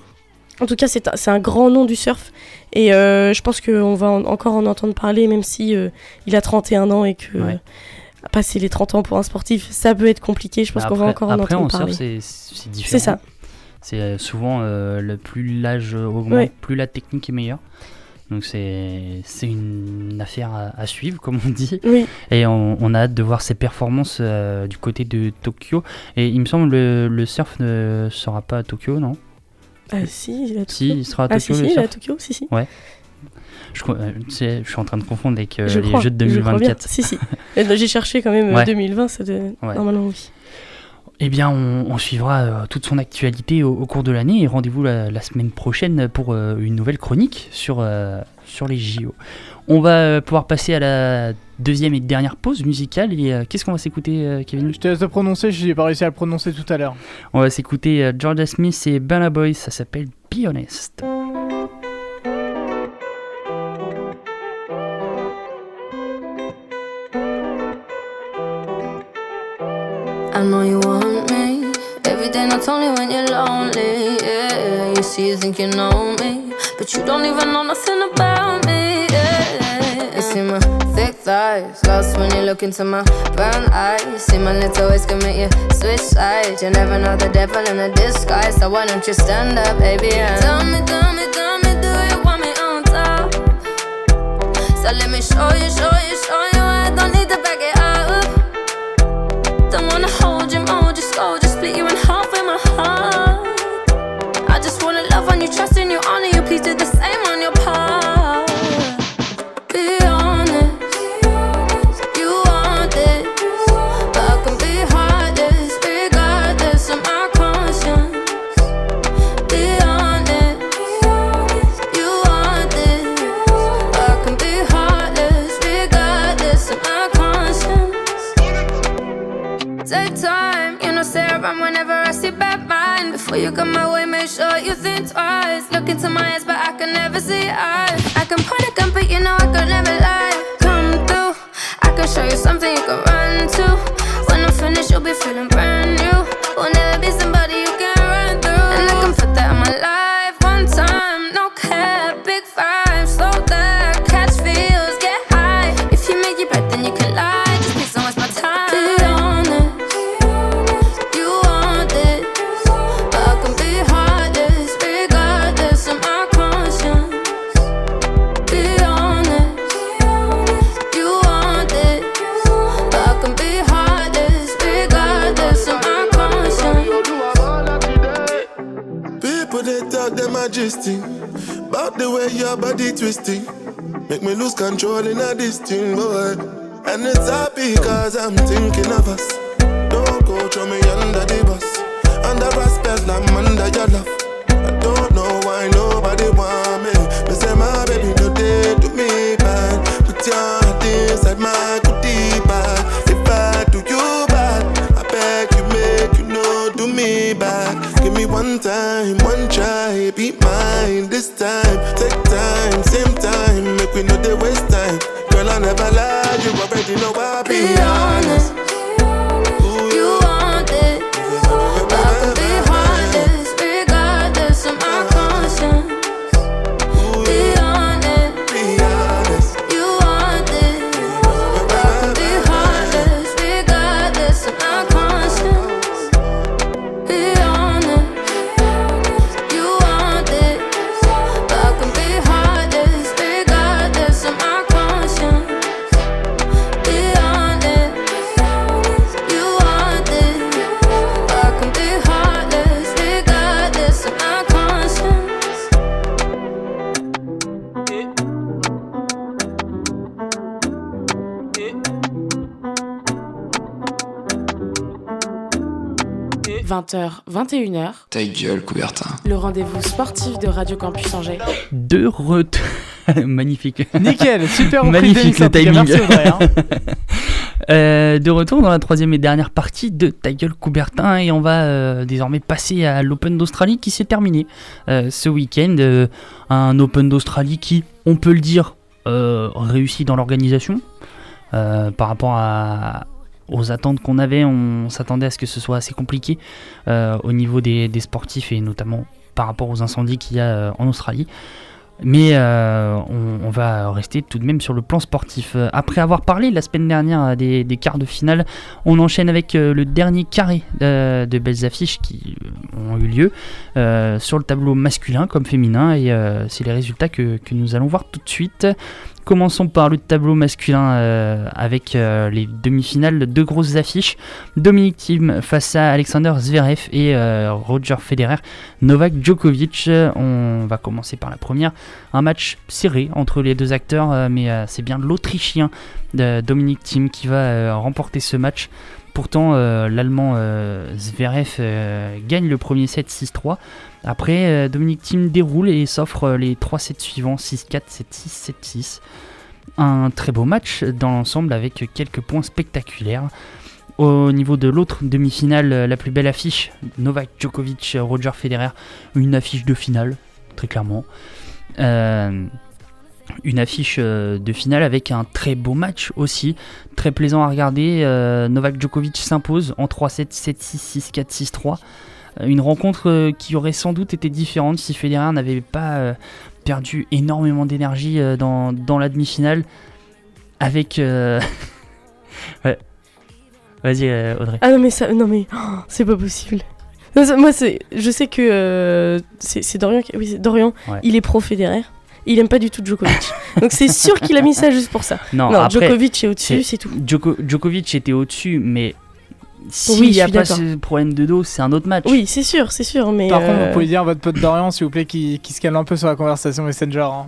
En tout cas, c'est un, un grand nom du surf. Et euh, je pense qu'on va en- encore en entendre parler, même si il a 31 ans et que Ouais. passer les 30 ans pour un sportif, ça peut être compliqué. Je pense Bah qu'on va après- encore en après, entendre parler. c'est- c'est différent. C'est ça. C'est souvent euh, le plus l'âge augmente, Ouais. plus la technique est meilleure. Donc c'est une affaire à, à suivre, comme on dit. Oui. Et on, on a hâte de voir ses performances euh, du côté de Tokyo. Et il me semble le, le surf ne sera pas à Tokyo, non? Ah si, il Si, il sera à Ah, Tokyo. si, le si, il est à Tokyo, si, si. Ouais. Je, crois- euh, je suis en train de confondre avec euh, Je les crois, Jeux de je crois bien. 2024. Si, si. Donc, J'ai cherché quand même euh, Ouais. 2020, ça Ouais. normalement oui. Eh bien, on, on suivra euh, toute son actualité au, au cours de l'année et rendez-vous la, la semaine prochaine pour euh, une nouvelle chronique sur, euh, sur les JO. On va euh, pouvoir passer à la deuxième et dernière pause musicale. Et euh, qu'est-ce qu'on va s'écouter, euh, Kevin? Je te laisse le prononcer, je n'ai pas réussi à le prononcer tout à l'heure. On va s'écouter euh, Georgia Smith et Burna Boy. Ça s'appelle Be Honest. I know you want. Not only when you're lonely. Yeah, you see, you think you know me, but you don't even know nothing about me. Yeah, you see my thick thighs, lost when you look into my brown eyes. See my little ways can make you switch sides. You never know the devil in a disguise, so why don't you stand up, baby? And tell me, tell me, tell me, do you want me on top? So let me show you, show you, show you. I don't need to back it up. Before you come my way, make sure you think twice. Look into my eyes, can never see eyes. I can point a gun, but you know I could never lie. Come through, I can show you something you can run to. When I'm finished, you'll be feeling brand new. Will never be somebody something. And it's happy cause I'm thinking of 20h-21h. Ta gueule, Coubertin. Le rendez-vous sportif de Radio Campus Angers. De retour. (laughs) Magnifique. Nickel, super Magnifique le timing. Vrai, hein. (laughs) euh, de retour dans la troisième et dernière partie de Ta gueule Coubertin et on va euh, désormais passer à l'Open d'Australie qui s'est terminé euh, ce week-end. un Open d'Australie qui, on peut le dire, réussit dans l'organisation par rapport à, aux attentes qu'on avait, on s'attendait à ce que ce soit assez compliqué euh, au niveau des, sportifs et notamment par rapport aux incendies qu'il y a euh, en Australie. Mais euh, on, va rester tout de même sur le plan sportif. Après avoir parlé la semaine dernière des, quarts de finale, on enchaîne avec le dernier carré de belles affiches qui ont eu lieu sur le tableau masculin comme féminin. Et c'est les résultats que nous allons voir tout de suite. Commençons par le tableau masculin euh, avec euh, les demi-finales, deux grosses affiches. Dominic Thiem face à Alexander Zverev et euh, Roger Federer, Novak Djokovic. On va commencer par la première. Un match serré entre les deux acteurs, mais c'est bien l'Autrichien Dominic Thiem qui va remporter ce match. Pourtant, l'Allemand Zverev gagne le premier set 6-3. Après, euh, Dominic Thiem déroule et s'offre euh, les 3 sets suivants 6-4, 7-6, 7-6. Un très beau match dans l'ensemble avec quelques points spectaculaires. Au niveau de l'autre demi-finale, euh, la plus belle affiche, Novak Djokovic, Roger Federer, une affiche de finale, très clairement. Une affiche de finale avec un très beau match aussi, très plaisant à regarder. Novak Djokovic s'impose en 3-7, 7-6, 6-4, 6-3. Une rencontre euh, qui aurait sans doute été différente si Federer n'avait pas euh, perdu énormément d'énergie euh, dans, dans la demi-finale avec... (laughs) ouais. Vas-y Audrey. Ah non mais ça, non mais oh, c'est pas possible. Non, ça- moi c'est, je sais que euh, c'est Dorian, qui- oui c'est Dorian, Ouais. il est pro Federer. Il aime pas du tout Djokovic. Donc c'est sûr qu'il a mis ça juste pour ça. Non, après, Djokovic est au-dessus, c'est tout. Djoko- Djokovic était au-dessus, mais s'il je n'y a pas ce problème de dos, c'est un autre match. Oui, c'est sûr, c'est sûr, mais. Par contre, euh, vous pouvez dire à votre pote Dorian, s'il vous plaît, qui, qui se calme un peu sur la conversation Messenger. hein.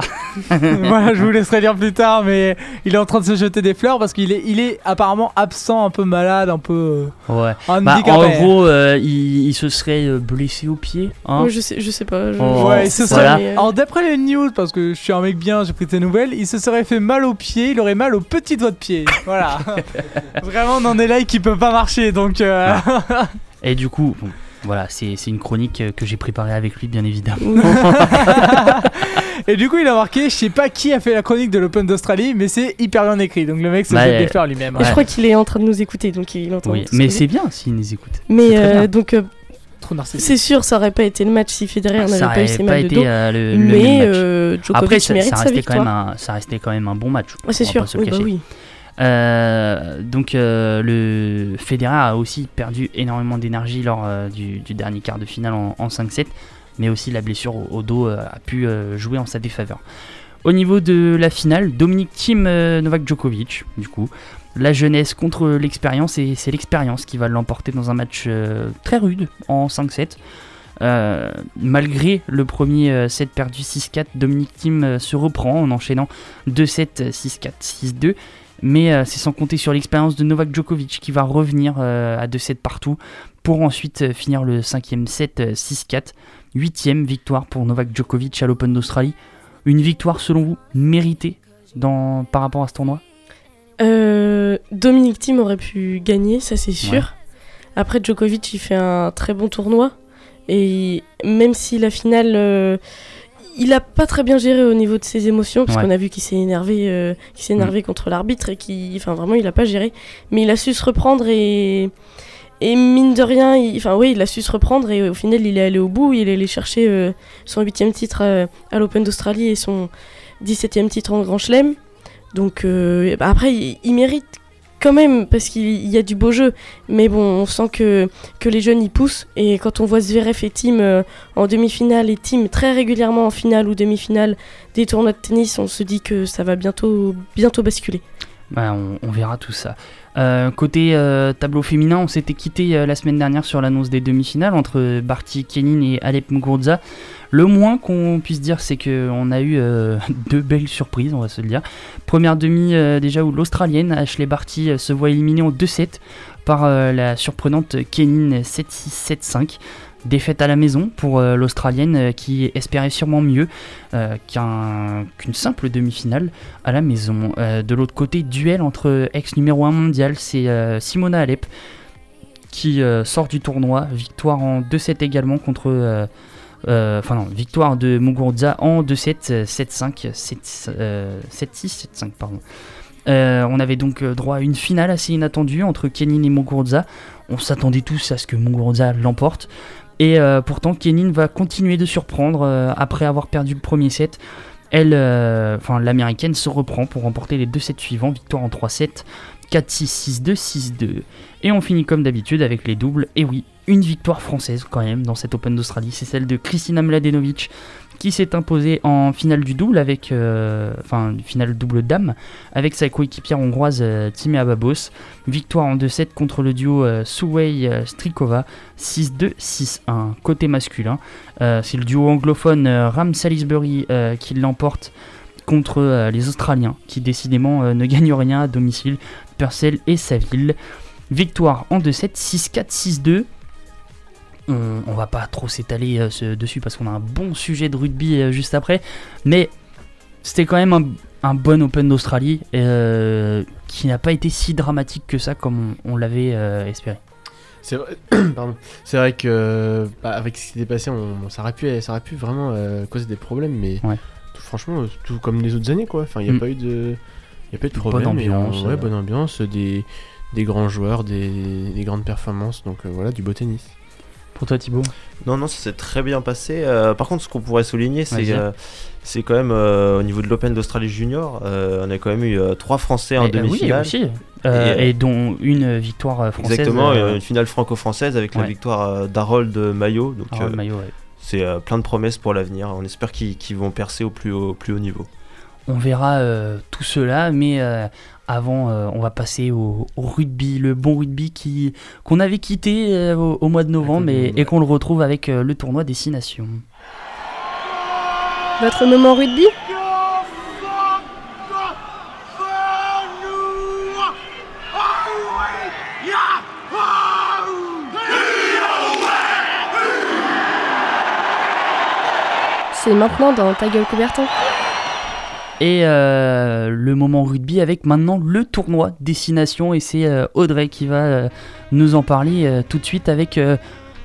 (laughs) (laughs) voilà, je vous laisserai dire plus tard, mais il est en train de se jeter des fleurs parce qu'il est, il est apparemment absent, un peu malade, un peu. euh, Ouais. Bah, handicapé. en gros, euh, il, il se serait euh, blessé au pied. hein. je sais, je sais pas. je- Oh, Ouais, se sais serait. euh, Alors, d'après les news, parce que je suis un mec bien, j'ai pris tes nouvelles, il se serait fait mal au pied, il aurait mal au petit doigt de pied. Voilà. (laughs) Vraiment, on en est là et qui peut pas marcher, donc. Euh, (laughs) Et du coup, bon, voilà, c'est une chronique que j'ai préparée avec lui, bien évidemment. (laughs) Et du coup, il a marqué, je sais pas qui a fait la chronique de l'Open d'Australie, mais c'est hyper bien écrit. Donc le mec se Bah, fleurs lui-même. Je crois qu'il est en train de nous écouter, donc il est en train oui, mais c'est bien s'il nous écoute. Mais euh, bien. donc, euh, c'est sûr, ça aurait pas été le match si Federer Ça n'avait pas eu ses mal de dos. euh, le, le mais même match. euh, Djokovic Après, ça, mérite ça sa restait victoire. quand même un, ça restait quand même un bon match. Ah, c'est sûr, pas se oui, bah oui. Euh, donc euh, le Federer a aussi perdu énormément d'énergie lors euh, du, dernier quart de finale en, en 5-7, mais aussi la blessure au, dos a pu jouer en sa défaveur. Au niveau de la finale, Dominic Thiem Novak Djokovic, du coup, la jeunesse contre l'expérience et c'est l'expérience qui va l'emporter dans un match très rude en 5-7. Euh, malgré le premier set perdu 6-4, Dominic Thiem se reprend en enchaînant 2-7, 6-4, 6-2. Mais euh, c'est sans compter sur l'expérience de Novak Djokovic qui va revenir euh, à 2-7 partout pour ensuite euh, finir le cinquième set euh, 6-4. Huitième victoire pour Novak Djokovic à l'Open d'Australie. Une victoire selon vous méritée dans, par rapport à ce tournoi? Dominic Thiem aurait pu gagner, ça c'est sûr. Ouais. Après, Djokovic, il fait un très bon tournoi. Et même si la finale, euh, il a pas très bien géré au niveau de ses émotions, parce Ouais. qu'on a vu qu'il s'est énervé, euh, qu'il s'est énervé contre l'arbitre et qui, enfin vraiment, il a pas géré. Mais il a su se reprendre et et mine de rien, il- enfin oui, il a su se reprendre et au final, il est allé au bout. Il est allé chercher euh, son huitième titre euh, à l'Open d'Australie et son 17e titre en Grand Chelem. Donc euh, bah, après, il, il mérite quand même parce qu'il il y a du beau jeu. Mais bon, on sent que, que les jeunes y poussent. Et quand on voit Zverev et Tim euh, en demi-finale et Tim très régulièrement en finale ou demi-finale des tournois de tennis, on se dit que ça va bientôt, bientôt basculer. Bah, on, verra tout ça. Euh, côté euh, tableau féminin, on s'était quitté la semaine dernière sur l'annonce des demi-finales entre Barty Kenin et Alep Muguruza. Le moins qu'on puisse dire, c'est qu'on a eu euh, (laughs) deux belles surprises, on va se le dire. Première demi euh, déjà où l'Australienne Ashley Barty euh, se voit éliminée en 2-7 par la surprenante Kenin 7-6, 7-5. Défaite à la maison pour l'Australienne qui espérait sûrement mieux qu'un- qu'une simple demi-finale à la maison. De l'autre côté, duel entre ex numéro 1 mondial, c'est Simona Alep qui sort du tournoi. Victoire en 2-7 également contre. Euh, Enfin non, victoire de Muguruza en 2-7, euh, 7-5, 7, euh, 7-6, 7-5 pardon. Euh, on avait donc euh, droit à une finale assez inattendue entre Kenin et Muguruza. On s'attendait tous à ce que Muguruza l'emporte. Et pourtant, Kenin va continuer de surprendre après avoir perdu le premier set. Elle, enfin l'américaine se reprend pour remporter les deux sets suivants, victoire en 3-7, 4-6, 6-2, 6-2. Et on finit comme d'habitude avec les doubles. Et oui, une victoire française quand même dans cette Open d'Australie, c'est celle de Kristina Mladenovic qui s'est imposée en finale du double avec, euh, enfin finale double dame avec sa coéquipière hongroise euh, Timea Babos. Victoire en 2-7 contre le duo euh, Suwei euh, Strikova 6-2 6-1 côté masculin. Euh, c'est le duo anglophone Ram Salisbury qui l'emporte contre les Australiens qui décidément ne gagnent rien à domicile, Purcell et Saville. Victoire en 2-7 6-4 6-2 on, on va pas trop s'étaler euh, dessus parce qu'on a un bon sujet de rugby euh, juste après, mais c'était quand même un, un bon Open d'Australie euh, qui n'a pas été si dramatique que ça comme on, on l'avait espéré. C'est vrai. (coughs) C'est vrai que bah, avec ce qui s'était passé, on, ça, aurait pu, ça aurait pu vraiment causer des problèmes, mais tout, franchement, tout comme les autres années, quoi. Enfin, il n'y a Mm. pas eu de, il y a pas eu de Bonne problème. et, euh, ambiance, ouais, bonne ambiance, des, des grands joueurs, des, des grandes performances, donc voilà, du beau tennis. Pour toi, Thibaut Non, non, ça s'est très bien passé. Euh, par contre, ce qu'on pourrait souligner, c'est euh, c'est quand même euh, au niveau de l'Open d'Australie Junior, on a quand même eu trois Français en oui, demi-finale. Euh, Et, et, dont une victoire française. Exactement, une finale franco-française avec la victoire d'Harold Maillot. Donc, Harold Maillot, ouais. c'est plein de promesses pour l'avenir. On espère qu'ils vont percer au plus haut, plus haut niveau. On verra euh, tout cela, mais euh, avant, euh, on va passer au, au rugby, le bon rugby qui qu'on avait quitté euh, au, au mois de novembre et, et qu'on le retrouve avec euh, le tournoi Destination. Votre moment rugby? C'est maintenant dans Ta gueule Coubertin. Et euh, le moment rugby avec maintenant le tournoi Destination et c'est euh, Audrey qui va euh, nous en parler tout de suite avec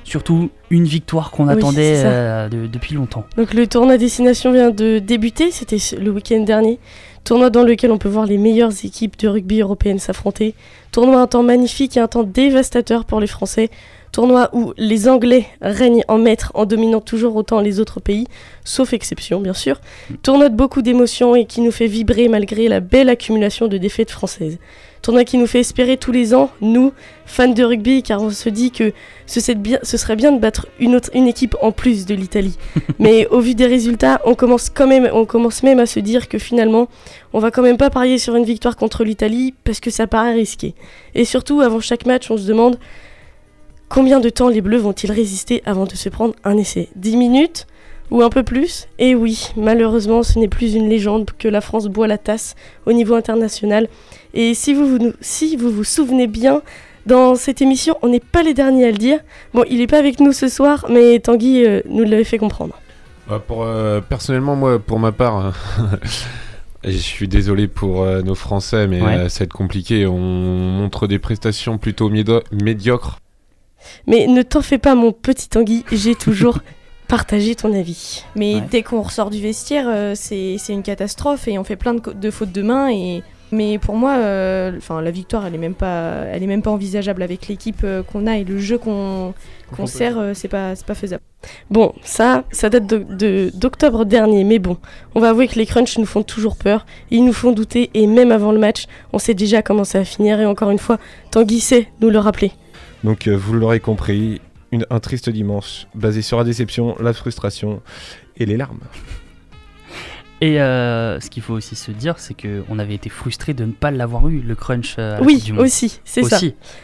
surtout une victoire qu'on Oui, attendait de- depuis longtemps. Donc le tournoi destination vient de débuter, c'était le week-end dernier. Tournoi dans lequel on peut voir les meilleures équipes de rugby européennes s'affronter. Tournoi un temps magnifique et un temps dévastateur pour les Français. Tournoi où les Anglais règnent en maître en dominant toujours autant les autres pays, sauf exception bien sûr. Tournoi de beaucoup d'émotions et qui nous fait vibrer malgré la belle accumulation de défaites françaises. Tournoi qui nous fait espérer tous les ans, nous, fans de rugby, car on se dit que ce, serait bien, ce serait bien de battre une, autre, une équipe en plus de l'Italie. (laughs) Mais au vu des résultats, on commence quand même, on commence même à se dire que finalement, on va quand même pas parier sur une victoire contre l'Italie parce que ça paraît risqué. Et surtout, avant chaque match, on se demande combien de temps les Bleus vont-ils résister avant de se prendre un essai? 10 minutes? Ou un peu plus? Et oui, malheureusement, ce n'est plus une légende que la France boit la tasse au niveau international. Et si vous vous, si vous, vous souvenez bien, dans cette émission, on n'est pas les derniers à le dire. Bon, il n'est pas avec nous ce soir, mais Tanguy euh, nous l'avait fait comprendre. Bah, pour, euh, personnellement, moi, pour ma part, hein, (laughs) je suis désolé pour euh, nos Français, mais Ouais. euh, ça va être compliqué. On montre des prestations plutôt médiocres. Mais ne t'en fais pas, mon petit Tanguy, j'ai toujours (laughs) partagé ton avis. Mais Ouais. dès qu'on ressort du vestiaire, euh, c'est c'est une catastrophe et on fait plein de, de fautes de main. Et... Mais pour moi, euh, enfin, la victoire, elle est même pas, elle est même pas envisageable avec l'équipe euh, qu'on a et le jeu qu'on qu'on sert, euh, c'est pas, c'est pas faisable. Bon, ça, ça date de- de- d'octobre dernier, mais bon, on va avouer que les crunchs nous font toujours peur, ils nous font douter, et même avant le match, on sait déjà comment ça va finir, et encore une fois, Tanguy sait nous le rappeler. Donc euh, vous l'aurez compris, une- un triste dimanche basé sur la déception, la frustration et les larmes. Et euh, ce qu'il faut aussi se dire, c'est qu'on avait été frustré de ne pas l'avoir eu, le crunch. euh, à la Oui, Coupe du Monde. aussi, c'est ça.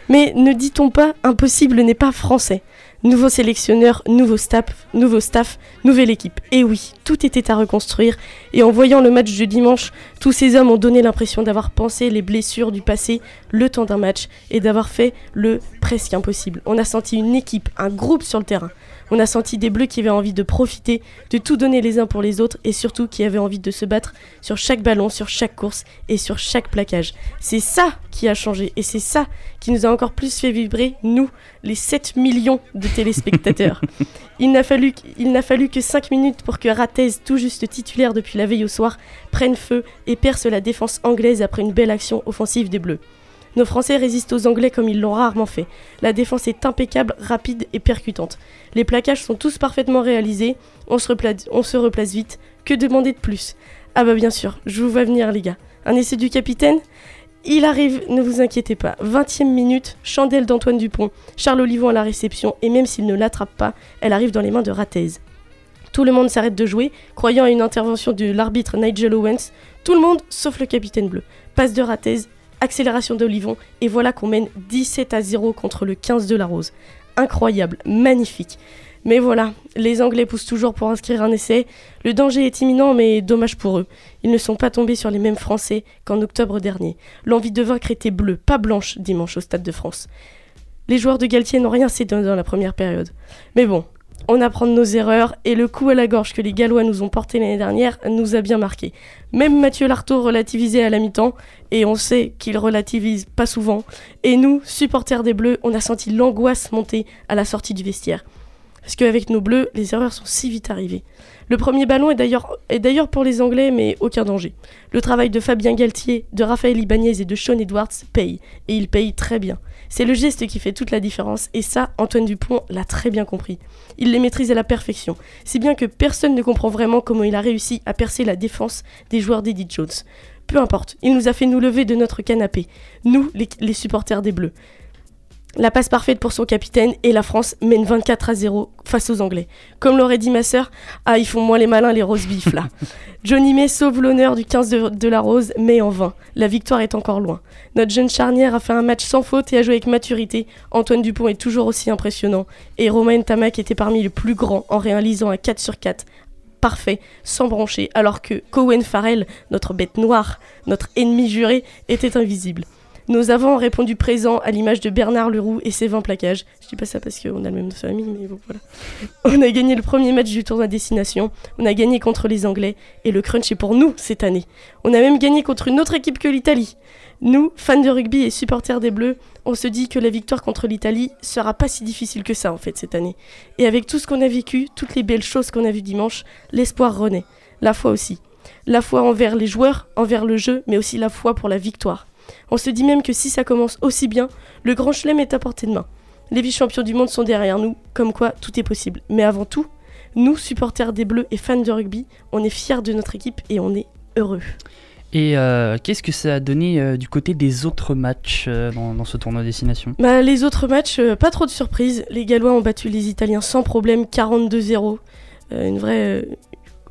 Mais ne dit-on pas impossible n'est pas français Nouveau sélectionneur, nouveau staff, nouveau staff, nouvelle équipe. Et oui, tout était à reconstruire. Et en voyant le match de dimanche, tous ces hommes ont donné l'impression d'avoir pensé les blessures du passé, le temps d'un match, et d'avoir fait le presque impossible. On a senti une équipe, un groupe sur le terrain. On a senti des bleus qui avaient envie de profiter, de tout donner les uns pour les autres, et surtout qui avaient envie de se battre sur chaque ballon, sur chaque course et sur chaque plaquage. C'est ça qui a changé, et c'est ça qui nous a encore plus fait vibrer, nous, les 7 millions de téléspectateurs. (laughs) il n'a fallu, il fallu que 5 minutes pour que Tout juste titulaire depuis la veille au soir, prenne feu et perce la défense anglaise après une belle action offensive des Bleus. Nos Français résistent aux Anglais comme ils l'ont rarement fait. La défense est impeccable, rapide et percutante. Les plaquages sont tous parfaitement réalisés. On se, replace, vite. Que demander de plus? Ah bah bien sûr, je vous vois venir les gars. Un essai du capitaine? Il arrive, ne vous inquiétez pas. 20ème minute, chandelle d'Antoine Dupont. Charles Olivon à la réception, et même s'il ne l'attrape pas, elle arrive dans les mains de Ratez. Tout le monde s'arrête de jouer, croyant à une intervention de l'arbitre Nigel Owens. Tout le monde, sauf le capitaine bleu. Passe de Ratez, accélération d'Olivon, et voilà qu'on mène 17 à 0 contre le 15 de la Rose. Incroyable, magnifique. Mais voilà, les Anglais poussent toujours pour inscrire un essai. Le danger est imminent, mais dommage pour eux. Ils ne sont pas tombés sur les mêmes Français qu'en octobre dernier. L'envie de vaincre était bleue, pas blanche, dimanche au Stade de France. Les joueurs de Galtier n'ont rien cédé dans la première période. Mais bon, on apprend de nos erreurs et le coup à la gorge que les Gallois nous ont porté l'année dernière nous a bien marqué. Même Mathieu Lartaud relativisait à la mi-temps et on sait qu'il relativise pas souvent. Et nous, supporters des Bleus, on a senti l'angoisse monter à la sortie du vestiaire. Parce qu'avec nos bleus, les erreurs sont si vite arrivées. Le premier ballon est d'ailleurs, pour les Anglais, mais aucun danger. Le travail de Fabien Galtier, de Raphaël Ibanez et de Sean Edwards paye. Et il paye très bien. C'est le geste qui fait toute la différence, et ça, Antoine Dupont l'a très bien compris. Il les maîtrise à la perfection, si bien que personne ne comprend vraiment comment il a réussi à percer la défense des joueurs d'Eddie Jones. Peu importe, il nous a fait nous lever de notre canapé, nous, les supporters des Bleus. La passe parfaite pour son capitaine et la France mène 24 à 0 face aux Anglais. Comme l'aurait dit ma sœur, ah ils font moins les malins les rose beef là. (laughs) Johnny May sauve l'honneur du 15 de, de, la Rose, mais en vain. La victoire est encore loin. Notre jeune charnière a fait un match sans faute et a joué avec maturité. Antoine Dupont est toujours aussi impressionnant. Et Romain Tamac était parmi les plus grands en réalisant un 4 sur 4 parfait, sans broncher, alors que Cowen Farrell, notre bête noire, notre ennemi juré, était invisible. Nos avants ont répondu présent à l'image de Bernard Leroux et ses 20 plaquages. Je dis pas ça parce qu'on a le même famille, mais bon, voilà. (laughs) On a gagné le premier match du tournoi destination, on a gagné contre les Anglais, et le crunch est pour nous cette année. On a même gagné contre une autre équipe que l'Italie. Nous, fans de rugby et supporters des Bleus, on se dit que la victoire contre l'Italie sera pas si difficile que ça en fait cette année. Et avec tout ce qu'on a vécu, toutes les belles choses qu'on a vues dimanche, l'espoir renaît. La foi aussi. La foi envers les joueurs, envers le jeu, mais aussi la foi pour la victoire. On se dit même que si ça commence aussi bien, le grand chelem est à portée de main. Les vice-champions du monde sont derrière nous, comme quoi tout est possible. Mais avant tout, nous, supporters des Bleus et fans de rugby, on est fiers de notre équipe et on est heureux. Et euh, qu'est-ce que ça a donné euh, du côté des autres matchs euh, dans, dans, ce tournoi destination? Bah, Les autres matchs, pas trop de surprises. Les Gallois ont battu les Italiens sans problème, 42-0. une vraie,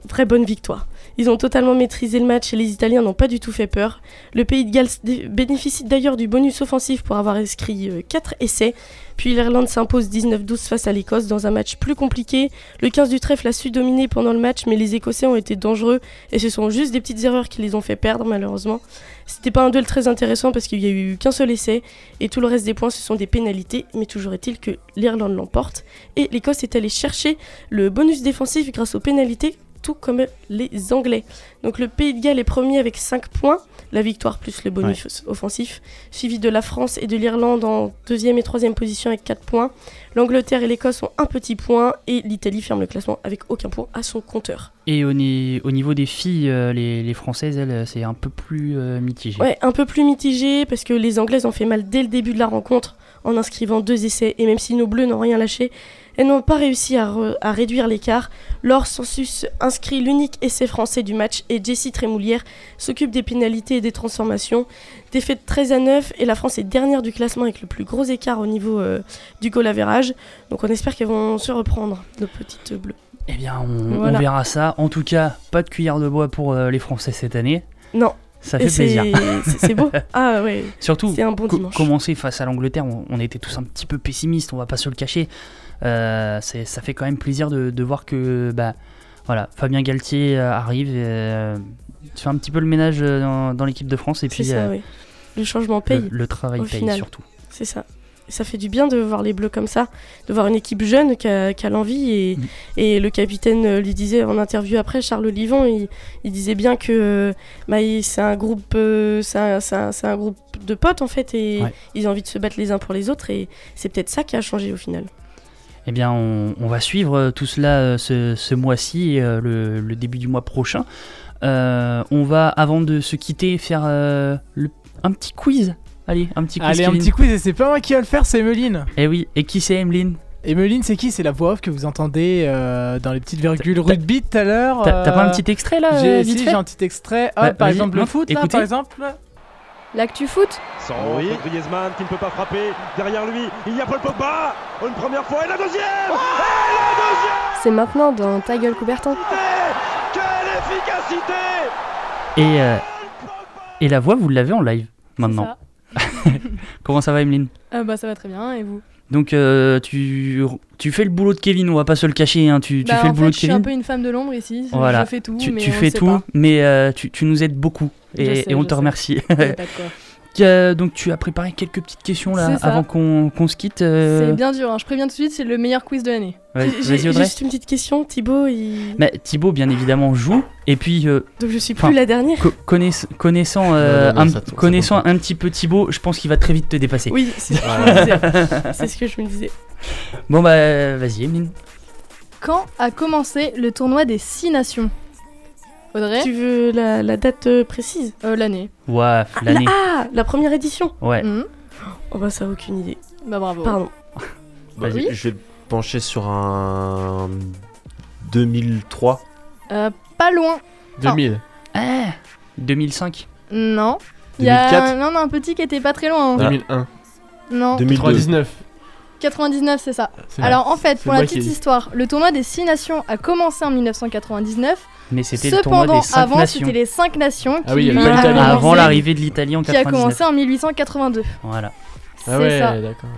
vraie bonne victoire. Ils ont totalement maîtrisé le match et les Italiens n'ont pas du tout fait peur. Le pays de Galles bénéficie d'ailleurs du bonus offensif pour avoir inscrit 4 essais. Puis l'Irlande s'impose 19-12 face à l'Écosse dans un match plus compliqué. Le 15 du trèfle a su dominer pendant le match, mais les Écossais ont été dangereux et ce sont juste des petites erreurs qui les ont fait perdre malheureusement. C'était pas un duel très intéressant parce qu'il y a eu qu'un seul essai et tout le reste des points ce sont des pénalités, mais toujours est-il que l'Irlande l'emporte et l'Écosse est allée chercher le bonus défensif grâce aux pénalités tout comme les Anglais. Donc le Pays de Galles est premier avec 5 points, la victoire plus le bonus ouais. offensif, suivi de la France et de l'Irlande en deuxième et troisième position avec 4 points. L'Angleterre et l'Écosse ont un petit point et l'Italie ferme le classement avec aucun point à son compteur. Et au, ni au niveau des filles, euh, les, les, Françaises, elles, c'est un peu plus euh, mitigé. Ouais, un peu plus mitigé parce que les Anglaises ont fait mal dès le début de la rencontre en inscrivant deux essais et même si nos Bleus n'ont rien lâché, elles n'ont pas réussi à, re, à réduire l'écart. Laure Sensus inscrit l'unique essai français du match et Jessie Trémoulière s'occupe des pénalités et des transformations. Défaite 13 à 9 et la France est dernière du classement avec le plus gros écart au niveau euh, du goal average. Donc on espère qu'elles vont se reprendre, nos petites bleues. Eh bien, on, voilà. on, verra ça. En tout cas, pas de cuillère de bois pour euh, les Français cette année. Non. Ça fait plaisir. C'est beau. (laughs) Ah ouais. Surtout, un bon co commencer face à l'Angleterre, on, on, était tous un petit peu pessimistes, on va pas se le cacher. Euh, ça fait quand même plaisir de, de voir que bah, voilà, Fabien Galtier arrive et euh, fait un petit peu le ménage dans, dans l'équipe de France. Et puis, ça, euh, oui. Le changement paye. Le, le travail paye final. surtout. C'est ça ça fait du bien de voir les Bleus comme ça, de voir une équipe jeune qui a, qui a l'envie. Et, mmh. et, le capitaine lui disait en interview après, Charles Olivon, il, il disait bien que bah, c'est un groupe, euh, un, un, un, groupe de potes en fait, et ouais. ils ont envie de se battre les uns pour les autres. Et c'est peut-être ça qui a changé au final. Eh bien, on, on va suivre tout cela ce, ce mois-ci, euh, le, le, début du mois prochain. Euh, on va, avant de se quitter, faire euh, le, un petit quiz Allez, un petit quiz. Allez, un petit quiz, et c'est pas moi qui va le faire, c'est Emeline. Eh oui, et qui c'est Emeline? Emeline, c'est qui? C'est la voix off que vous entendez euh, dans les petites virgules rugby tout à l'heure. T'as pas un euh, petit extrait là J'ai euh, si, un petit extrait. Hop, par exemple, le foot, là, écoutez. par exemple. L'actu foot Sans oui. Griezmann qui ne peut pas frapper. Derrière lui, il y a Paul Pogba. Une première fois et la deuxième Et la deuxième C'est maintenant dans Ta gueule Coubertin. Quelle efficacité Et, euh, et la voix, vous l'avez en live maintenant. (laughs) Comment ça va, Emeline? Ah bah ça va très bien et vous? Donc, euh, tu, tu fais le boulot de Kevin, on va pas se le cacher, hein, tu, tu Bah, fais le boulot fait, de je suis Kevin. un peu une femme de l'ombre ici. Voilà. Je fais tout, tu, mais tu on fais tout, pas. mais euh, tu, tu nous aides beaucoup et, Je sais, et on je te remercie. Pas de quoi. Euh, donc tu as préparé quelques petites questions là avant qu'on qu'on se quitte. euh, C'est bien dur, hein. je préviens tout de suite, c'est le meilleur quiz de l'année. Ouais, J'ai- juste une petite question. Thibaut, il. Mais Thibaut bien évidemment joue et puis euh, Donc je suis enfin, plus la dernière. co- connaiss- connaissant euh, Non, non, un, connaissant petit peu Thibaut, je pense qu'il va très vite te dépasser. Oui, c'est ce que je me disais. (laughs) C'est ce que je me disais. Bon bah vas-y Emeline. Quand a commencé le tournoi des 6 nations? Audrey Tu veux la, la date euh, précise? Euh, L'année. Ouais, l'année. Ah, la première édition Ouais. Mhm. Oh bah ça a aucune idée. Bah bravo. Pardon. Bah, Oui. Je vais pencher sur un 2003. Euh, pas loin. 2000. Ah 2005. Non. Il y a 2004. non, non, un petit qui était pas très loin. hein. 2001. Non. 2002. 99. 99, c'est ça. C'est Alors vrai. en fait, pour la moi qui petite ai dit. histoire, le tournoi des 6 nations a commencé en 1999. Mais c'était le tournoi Cependant, des 5 avant, nations. c'était les 5 nations qui, Ah oui, il y a lui, pas a l'Italie. commencé- Avant l'arrivée de l'Italie en qui a 99. commencé en 1882. Voilà. C'est Ah ouais, ça. d'accord.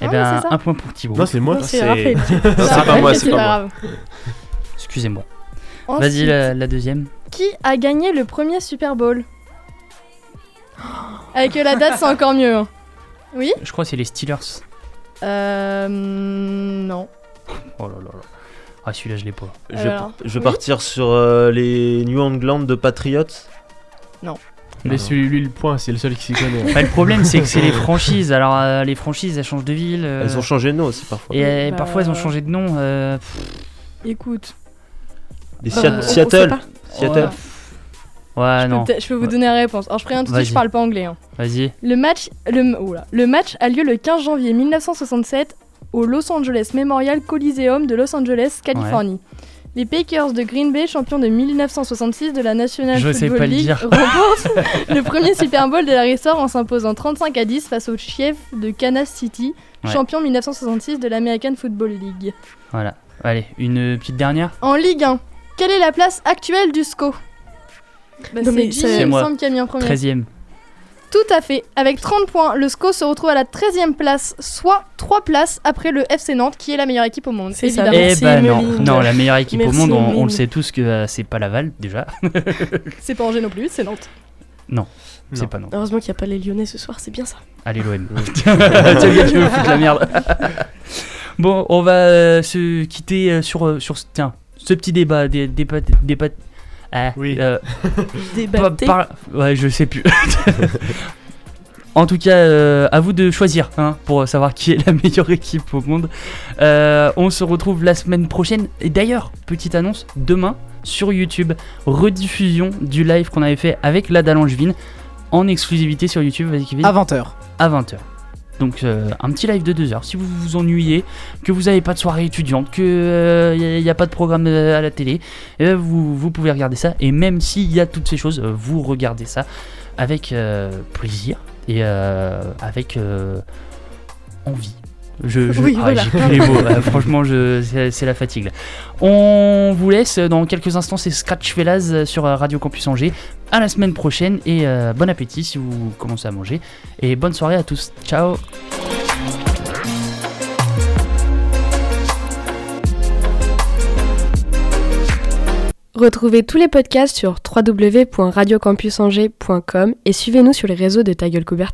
Eh Ah, ben c'est ça. un point pour Thibaut. Non, c'est moi. Non, c'est Raphaël. Non, Ça c'est pas moi, c'est pas moi. grave. Excusez-moi. Ensuite, Vas-y la, la deuxième. Qui a gagné le premier Super Bowl? (gasps) Avec la date, c'est encore mieux. hein. Oui? Je crois que c'est les Steelers. Euh. Non. Oh là là là. Ah celui-là je l'ai pas. Je vais, Alors, je vais oui partir sur euh, les New England de Patriots. Laisse-lui le point, c'est le seul qui s'y connaît. Bah, le problème c'est que c'est les (laughs) franchises. Alors euh, les franchises elles changent de ville. euh, Elles ont changé de nom aussi parfois. Et euh, Bah, parfois elles ont changé de nom. euh, pff, Écoute. Les Euh, Seat- on- on sait Seattle. pas. Seattle. ouais. Ouais Je peux, non. peut-être- je peux vous donner la réponse. Alors je préviens tout de suite, Vas-y. je parle pas anglais. hein. Vas-y. Le match, le, oula. le match a lieu le 15 janvier 1967 au Los Angeles Memorial Coliseum de Los Angeles, Californie. Les Packers de Green Bay, champions de 1966 de la National Football League, remportent (laughs) le premier Super Bowl de la Ressort en s'imposant 35 à 10 face aux Chiefs de Kansas City, ouais. champion 1966 de l'American Football League. Voilà. Allez, une petite dernière? En Ligue 1, quelle est la place actuelle du SCO bah, C'est moi. 13e. Tout à fait. Avec 30 points, le SCO se retrouve à la 13e place, soit 3 places après le FC Nantes, qui est la meilleure équipe au monde. C'est ça. évidemment. Eh bah non, non, la meilleure équipe au monde, on, le sait tous que euh, c'est pas Laval déjà. (laughs) C'est pas Angers non plus, c'est Nantes. non, c'est pas non. Heureusement qu'il n'y a pas les Lyonnais ce soir, c'est bien ça. Allez l'OM. Qui me fout de la merde. (laughs) bon, on va euh, se quitter euh, sur, euh, sur ce- tiens, ce petit débat, des débat, débat, ah, Oui. euh, (laughs) Débatté. par- par- ouais, je sais plus. (laughs) En tout cas, euh, à vous de choisir hein, pour savoir qui est la meilleure équipe au monde. Euh, on se retrouve la semaine prochaine. Et d'ailleurs, petite annonce, demain sur YouTube, rediffusion du live qu'on avait fait avec la Langevin en exclusivité sur YouTube. Vas-y, Kevin. À 20h. à 20h. Donc euh, un petit live de 2 heures. Si vous vous ennuyez, que vous n'avez pas de soirée étudiante, que il n'y a, pas de programme euh, à la télé, euh, vous, vous pouvez regarder ça. Et même s'il y a toutes ces choses, euh, vous regardez ça avec euh, plaisir et euh, avec euh, envie. Je, je- Oui, ah, voilà. plus les mots. Euh, franchement, c'est, la fatigue. là. On vous laisse dans quelques instants. C'est Scratch Fellas sur euh, Radio Campus Angers. À la semaine prochaine et euh, bon appétit si vous commencez à manger. Et bonne soirée à tous. Ciao. Retrouvez tous les podcasts sur www.radiocampusangers.com et suivez-nous sur les réseaux de Ta Gueule Coubertin.